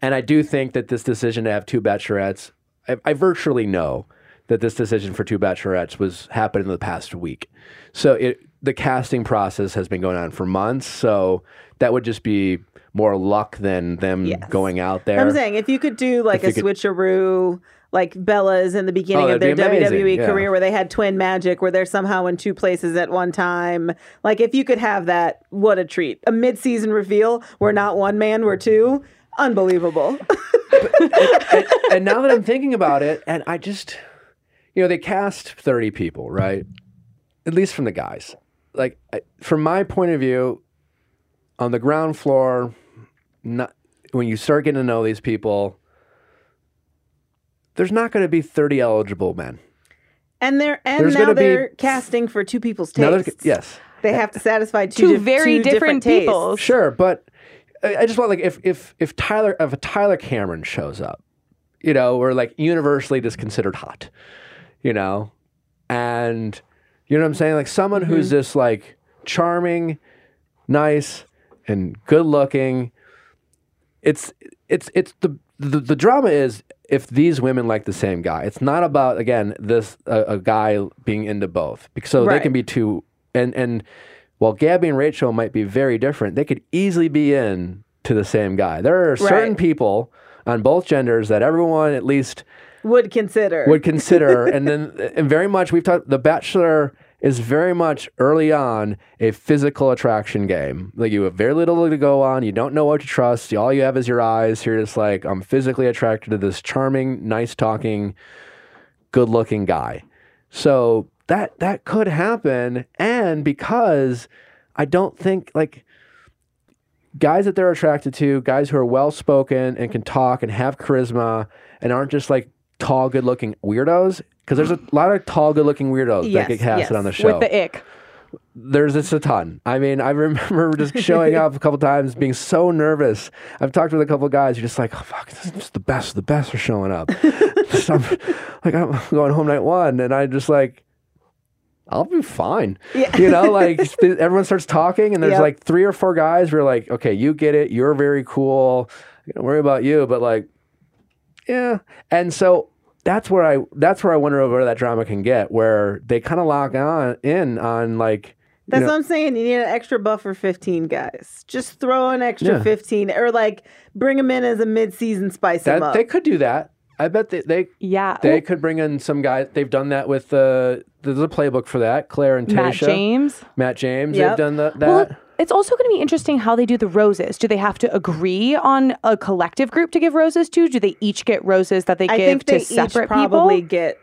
Speaker 1: And I do think that this decision to have two bachelorettes, I, I virtually know that this decision for two bachelorettes was happening in the past week. So it the casting process has been going on for months. So that would just be more luck than them
Speaker 2: Yes.
Speaker 1: going out there.
Speaker 2: i'm saying if you could do like a
Speaker 1: If could-
Speaker 2: switcheroo like bella's in the oh, beginning
Speaker 1: Oh,
Speaker 2: of their
Speaker 1: be
Speaker 2: wwe
Speaker 1: yeah.
Speaker 2: career where they had twin magic where they're somehow in two places at one time like if you could have that what a treat a mid-season reveal where not one man we're two unbelievable (laughs)
Speaker 1: and, and now that I'm thinking about it, and I just, you know, they cast 30 people, right? At least from the guys. Like, I- from my point of view, on the ground floor, not, when you start getting to know these people, there's not going to be 30 eligible men.
Speaker 2: and they're and
Speaker 1: There's
Speaker 2: now
Speaker 1: gonna be-
Speaker 2: they're casting for two people's
Speaker 1: Now
Speaker 2: tastes
Speaker 1: yes.
Speaker 2: They have to satisfy two,
Speaker 5: Two
Speaker 2: dif-
Speaker 5: very
Speaker 2: two
Speaker 5: different
Speaker 2: tastes.
Speaker 5: people.
Speaker 1: Sure, but I I just want like if if if Tyler if a Tyler Cameron shows up, you know, or like universally just considered hot, you know, and You know what I'm saying? Like someone who's mm-hmm. just like charming, nice, and good looking. It's it's it's the the, the drama is if these women like the same guy. It's not about again this a, a guy being into both because so they can be two and and while Gabby and Rachel might be very different, they could easily be in to the same guy. There are certain
Speaker 2: Right.
Speaker 1: people on both genders that everyone at least
Speaker 2: Would consider.
Speaker 1: would consider. (laughs) And then and very much we've talked the bachelor is very much early on a physical attraction game. Like you have very little to go on. You don't know what to trust. All you have is your eyes. You're just like i'm physically attracted to this charming nice talking good looking guy. So that that could happen. And because i don't think like guys that they're attracted to, guys who are well spoken and can talk and have charisma and aren't just like tall, good looking weirdos. Because there's a lot of tall, good looking weirdos
Speaker 2: Yes,
Speaker 1: that get casted
Speaker 2: yes.
Speaker 1: on the show.
Speaker 5: with the ick.
Speaker 1: there's just a ton. I mean, I (laughs) remember just showing up a couple times, being so nervous. I've talked with a couple guys. You're just like, oh fuck, this is just the best. The best are showing up. (laughs) So I'm, like I'm going home night one, and I just like. I'll be fine.
Speaker 2: Yeah.
Speaker 1: You know, like everyone starts talking, and there's
Speaker 2: Yep.
Speaker 1: like three or four guys. we are like, okay, you get it. You're very cool. I don't worry about you, but like, yeah. And so that's where I that's where I wonder where that drama can get, where they kind of lock on in on like. you
Speaker 2: That's
Speaker 1: know-
Speaker 2: what I'm saying. You need an extra buffer 15 guys. Just throw an extra
Speaker 1: Yeah.
Speaker 2: 15 or like bring them in as a mid-season spice them
Speaker 1: That
Speaker 2: up.
Speaker 1: they could do that. I bet they they,
Speaker 5: Yeah.
Speaker 1: they could bring in some guys. They've done that with the there's a playbook for that. Clare and
Speaker 5: Matt
Speaker 1: Tayshia,
Speaker 5: James.
Speaker 1: Matt James.
Speaker 2: Yep.
Speaker 1: They've done the, that.
Speaker 5: Well, it's also going to be interesting how they do the roses. Do they have to agree on a collective group to give roses to? Do they each get roses that they
Speaker 2: I
Speaker 5: give
Speaker 2: think
Speaker 5: to
Speaker 2: they each probably
Speaker 5: people?
Speaker 2: get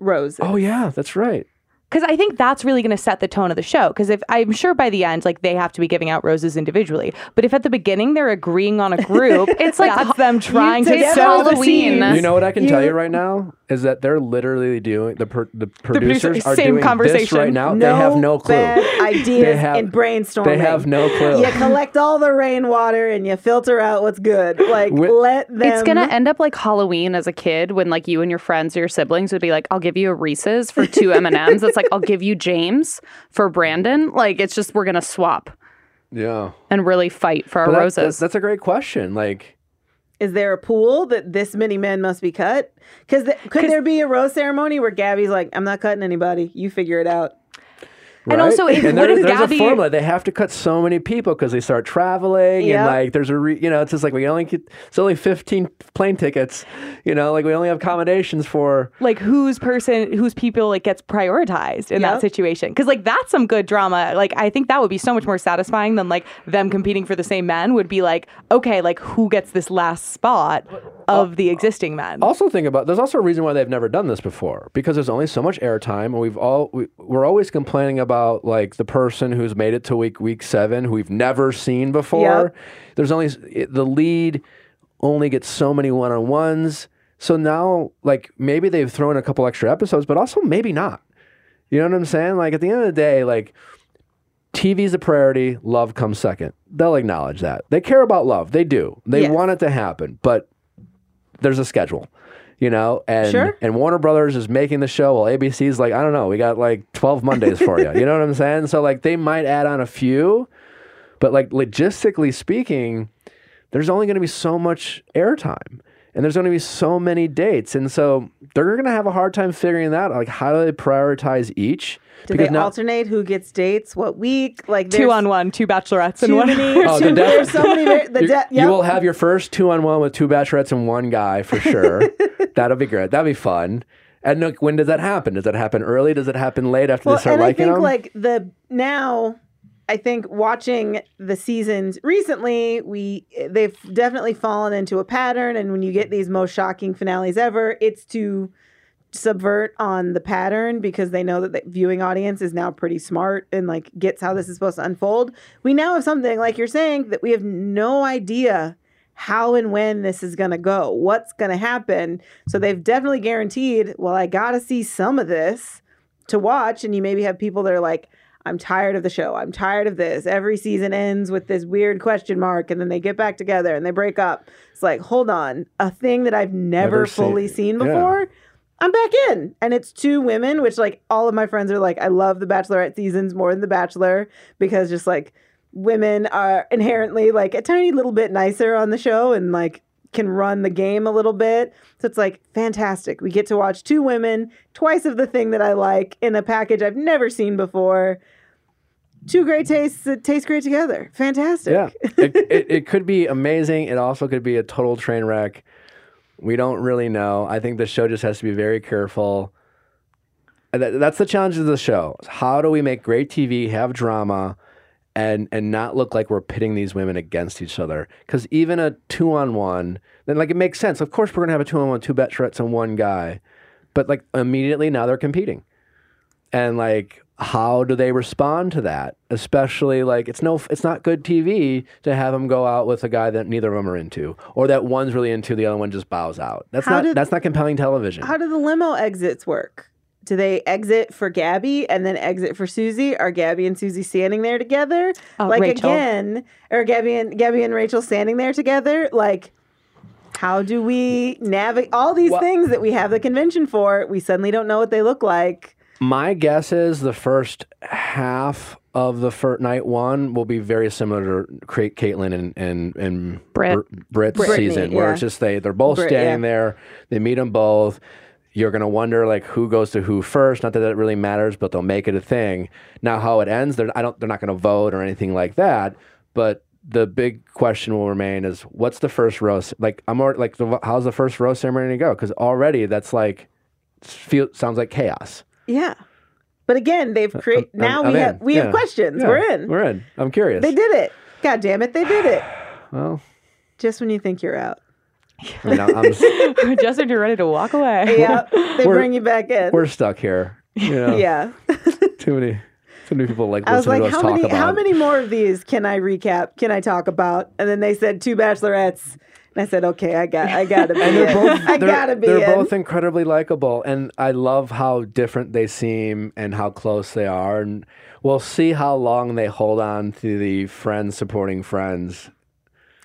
Speaker 2: roses.
Speaker 1: oh yeah, that's right.
Speaker 5: Because I think that's really going to set the tone of the show. Because if I'm sure by the end, like they have to be giving out roses individually, but if at the beginning they're agreeing on a group,
Speaker 3: It's like
Speaker 5: that's them trying to
Speaker 2: take
Speaker 3: it's
Speaker 5: sow the
Speaker 3: Halloween.
Speaker 5: seeds.
Speaker 1: You know what I can tell
Speaker 2: You-
Speaker 1: you right now is that they're literally doing the per, the producers
Speaker 5: producer-
Speaker 1: are
Speaker 5: same
Speaker 1: doing this
Speaker 5: conversation.
Speaker 1: right now. they have no clue.
Speaker 2: bad ideas
Speaker 1: They have-
Speaker 2: and brainstorming.
Speaker 1: They have no clue.
Speaker 2: You collect all the rainwater and you filter out what's good. Like
Speaker 1: Wi-
Speaker 2: let them.
Speaker 3: It's gonna end up like Halloween as a kid when like you and your friends or your siblings would be like, "I'll give you a Reese's for two M and M's." It's like I'll give you James for Brandon. Like it's just we're gonna swap
Speaker 1: Yeah,
Speaker 3: and really fight for our
Speaker 1: But that-
Speaker 3: roses.
Speaker 1: that's, that's a great question. Like,
Speaker 2: Is there a pool that this many men must be cut? Because could there be a rose ceremony where Gabby's like, "I'm not cutting anybody. You figure it out."
Speaker 5: And also, if-
Speaker 1: and
Speaker 5: what
Speaker 1: there-
Speaker 5: if
Speaker 1: there's
Speaker 5: Gabby-
Speaker 1: a formula. They have to cut so many people because they start traveling,
Speaker 2: Yep.
Speaker 1: and like there's a re, you know it's just like we only get it's only 15 plane tickets. You know, like we only have accommodations for.
Speaker 5: like whose person whose people like gets prioritized in that situation because like that's some good drama like i think that would be so much more satisfying than like them competing for the same men would be like okay like who gets this last spot of the existing men
Speaker 1: Also, think about there's also a reason why they've never done this before because there's only so much airtime, and we've all we, we're always complaining about like the person who's made it to week week seven who we've never seen before.
Speaker 2: Yep.
Speaker 1: There's only the lead only gets so many one on ones. So now, like maybe they've thrown a couple extra episodes, but also maybe not. You know what I'm saying? Like at the end of the day, like TV's a priority, love comes second. They'll acknowledge that. They care about love. They do. They
Speaker 2: Yes.
Speaker 1: want it to happen, but there's a schedule. You know, and
Speaker 2: Sure.
Speaker 1: and Warner Brothers is making the show while ABC's like, I don't know, we got like 12 Mondays for you. You know what I'm saying? So like they might add on a few, but like logistically speaking, there's only going to be so much airtime and there's going to be so many dates. And so they're going to have a hard time figuring that out. Like, how do they prioritize each?
Speaker 2: Do they alternate who gets dates what week? Like
Speaker 5: two on one two bachelorettes
Speaker 2: Too
Speaker 5: and one
Speaker 2: many.
Speaker 1: Oh,
Speaker 2: too-
Speaker 1: the def-
Speaker 2: there's so many. The
Speaker 1: you,
Speaker 2: de-
Speaker 1: you will have your first two on one with two bachelorettes and one guy for (laughs) sure. That'll be great. That'll be fun. And look, when does that happen? Does that happen early? Does it happen late after
Speaker 2: Well,
Speaker 1: they start
Speaker 2: and I
Speaker 1: liking
Speaker 2: think
Speaker 1: them?
Speaker 2: like the now, I think watching the seasons recently, we they've definitely fallen into a pattern. And when you get these most shocking finales ever, it's to subvert on the pattern because they know that the viewing audience is now pretty smart and like gets how this is supposed to unfold. We now have something like you're saying that we have no idea how and when this is going to go, what's going to happen. So they've definitely guaranteed, well, I got to see some of this to watch. And you maybe have people that are like, I'm tired of the show. I'm tired of this. Every season ends with this weird question mark, and then they get back together and they break up. It's like, hold on, a thing that I've never,
Speaker 1: Never
Speaker 2: fully seen
Speaker 1: yeah.
Speaker 2: before. I'm back in. And it's two women, which like all of my friends are like, I love the Bachelorette seasons more than the Bachelor because just like women are inherently like a tiny little bit nicer on the show and like can run the game a little bit. So it's like fantastic. We get to watch two women, twice of the thing that I like in a package I've never seen before. Two great tastes that taste great together. Fantastic.
Speaker 1: Yeah, it, (laughs) it, it could be amazing. It also could be a total train wreck. We don't really know. I think the show just has to be very careful. Uh, that- That's the challenge of the show. How do we make great TV, have drama, and and not look like we're pitting these women against each other? Because even a two on one, then like it makes sense. Of course, we're gonna have a two on one, two bet bachelorettes and one guy, but like immediately now they're competing and like how do they respond to that especially like it's no it's not good tv to have them go out with a guy that neither of them are into or that one's really into the other one just bows out that's
Speaker 2: How
Speaker 1: not
Speaker 2: did-
Speaker 1: that's not compelling television
Speaker 2: How do the limo exits work? Do they exit for Gabby and then exit for Susie? Are Gabby and Susie standing there together?
Speaker 5: Uh,
Speaker 2: like
Speaker 5: Rachel.
Speaker 2: again, or Gabby and Gabby and Rachel standing there together? Like how do we navigate all these
Speaker 1: Well-
Speaker 2: things that we have the convention for? We suddenly don't know what they look like.
Speaker 1: My guess is the first half of the first night one will be very similar to Kaitlyn and and and Britt. Britt's
Speaker 2: Brittany,
Speaker 1: season, where
Speaker 2: yeah.
Speaker 1: it's just they they're both
Speaker 2: Brit,
Speaker 1: standing
Speaker 2: yeah.
Speaker 1: there. They meet them both. You're gonna wonder like who goes to who first. Not that it really matters, but they'll make it a thing. Now, how it ends, they're I don't they're not gonna vote or anything like that. But the big question will remain is what's the first rose? Like I'm already, like the, how's the first rose ceremony gonna go? Because already that's like feel sounds like chaos.
Speaker 2: Yeah. But again, they've created
Speaker 1: Uh,
Speaker 2: now
Speaker 1: I'm
Speaker 2: we
Speaker 1: in.
Speaker 2: have we
Speaker 1: Yeah.
Speaker 2: have questions.
Speaker 1: Yeah,
Speaker 2: We're in.
Speaker 1: We're in. I'm curious.
Speaker 2: They did it. God damn it, they did it. (sighs)
Speaker 1: Well,
Speaker 2: Just when you think you're out.
Speaker 1: I mean, I'm, I'm, (laughs)
Speaker 5: Justin, you're ready to walk away.
Speaker 2: Yeah. They (laughs) bring you back in.
Speaker 1: we're stuck here. You know, (laughs)
Speaker 2: yeah.
Speaker 1: Too many, too many people like
Speaker 2: I was like,
Speaker 1: to us
Speaker 2: how
Speaker 1: talk
Speaker 2: many
Speaker 1: about.
Speaker 2: how many more of these can I recap? Can I talk about? And then they said two bachelorettes. And I said, okay, I got I gotta (laughs) be
Speaker 1: And they're both.
Speaker 2: I gotta be
Speaker 1: They're
Speaker 2: in.
Speaker 1: both incredibly likable, and I love how different they seem and how close they are. And we'll see how long they hold on to the friends supporting friends.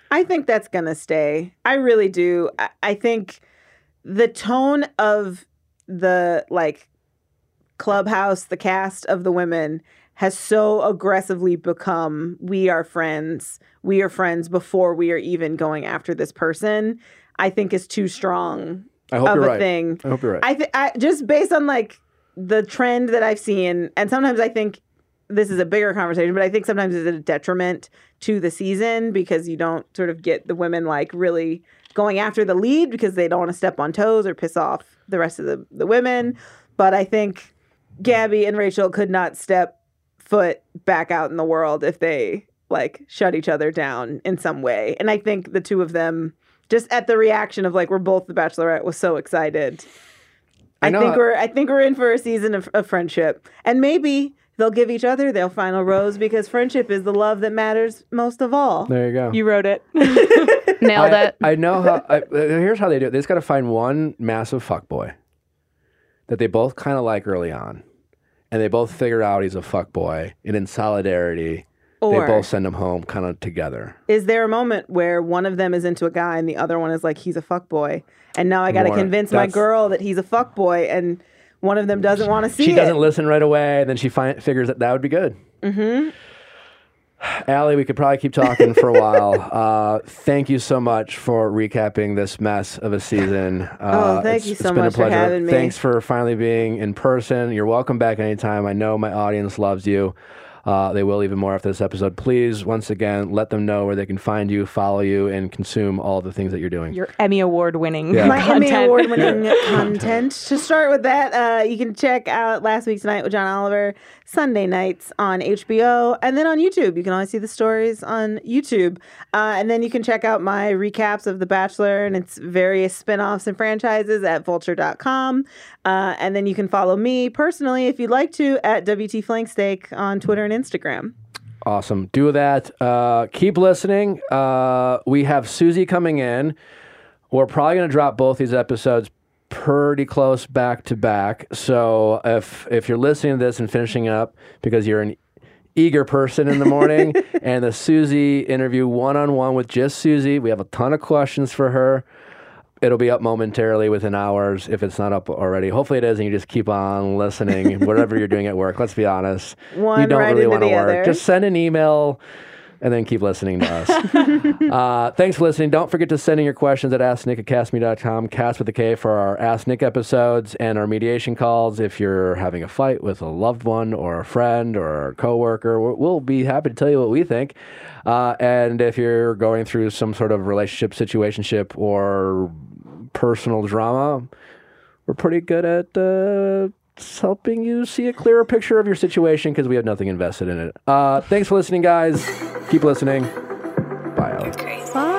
Speaker 2: I think that's gonna stay. I really do. I, I think the tone of the like clubhouse, the cast of the women has so aggressively become we are friends. We are friends before we are even going after this person. I think is too strong
Speaker 1: I hope
Speaker 2: of
Speaker 1: you're
Speaker 2: a
Speaker 1: right.
Speaker 2: thing.
Speaker 1: I hope you're right.
Speaker 2: I, th- I just based on like the trend that I've seen, and sometimes I think this is a bigger conversation, but I think sometimes it's a detriment to the season because you don't sort of get the women like really going after the lead because they don't want to step on toes or piss off the rest of the, the women. But I think Gabby and Rachel could not step foot back out in the world if they like shut each other down in some way. And I think the two of them just at the reaction of like we're both the bachelorette was so excited.
Speaker 1: I
Speaker 2: I, think we're I think we're in for a season of, of friendship. And maybe they'll give each other their final rose because friendship is the love that matters most of all.
Speaker 1: there you go.
Speaker 5: You wrote it. (laughs)
Speaker 3: Nailed
Speaker 1: I,
Speaker 3: it.
Speaker 1: I know how. I, uh, here's how they do it. They just got to find one massive fuckboy that they both kind of like early on, and they both figure out he's a fuckboy, and in solidarity,
Speaker 2: Or
Speaker 1: they both send him home kind of together.
Speaker 2: is there a moment where one of them is into a guy and the other one is like he's a fuck boy and now I got to convince my girl that he's a fuck boy and one of them doesn't want to see
Speaker 1: him.
Speaker 2: She
Speaker 1: doesn't listen right away, and then she find, figures that that would be good. Mm-hmm. Ali, we could probably keep talking for a while. (laughs) Uh, thank you so much for recapping this mess of a season. Uh,
Speaker 2: Oh, thank you so much for having me.
Speaker 1: Thanks for finally being in person. You're welcome back anytime. I know my audience loves you. Uh, they will even more after this episode. Please, once again, let them know where they can find you, follow you, and consume all the things that you're doing.
Speaker 5: Your Emmy Award winning
Speaker 1: Yeah.
Speaker 2: my Emmy
Speaker 5: content.
Speaker 2: Award winning (laughs) content. To start with that, uh, you can check out Last Week Tonight with John Oliver Sunday nights on HBO and then on YouTube. You can always see the stories on YouTube. Uh, and then you can check out my recaps of The Bachelor and its various spin offs and franchises at vulture.com. Uh, and then you can follow me personally if you'd like to at WT Flanksteak on Twitter and Instagram.
Speaker 1: Awesome. Do that. Uh, keep listening. Uh, we have Susie coming in. We're probably going to drop both these episodes pretty close back to back. So if if you're listening to this and finishing up because you're an eager person in the (laughs) morning and the Susie interview one on one with just Susie, we have a ton of questions for her. It'll be up momentarily within hours if it's not up already. Hopefully it is, and you just keep on listening, (laughs) whatever you're doing at work. Let's be honest.
Speaker 2: One
Speaker 1: you don't
Speaker 2: right
Speaker 1: really want to work.
Speaker 2: other.
Speaker 1: Just send an email and then keep listening to us. (laughs) uh, thanks for listening. Don't forget to send in your questions at asknick at kastmedia.com, cast with a K for our Ask Nick episodes and our mediation calls. If you're having a fight with a loved one or a friend or a coworker, we'll- we'll be happy to tell you what we think. Uh, and if you're going through some sort of relationship, situationship, or personal drama, we're pretty good at uh, helping you see a clearer picture of your situation because we have nothing invested in it. Uh, thanks for listening, guys. Keep listening. Bye.
Speaker 2: Bye.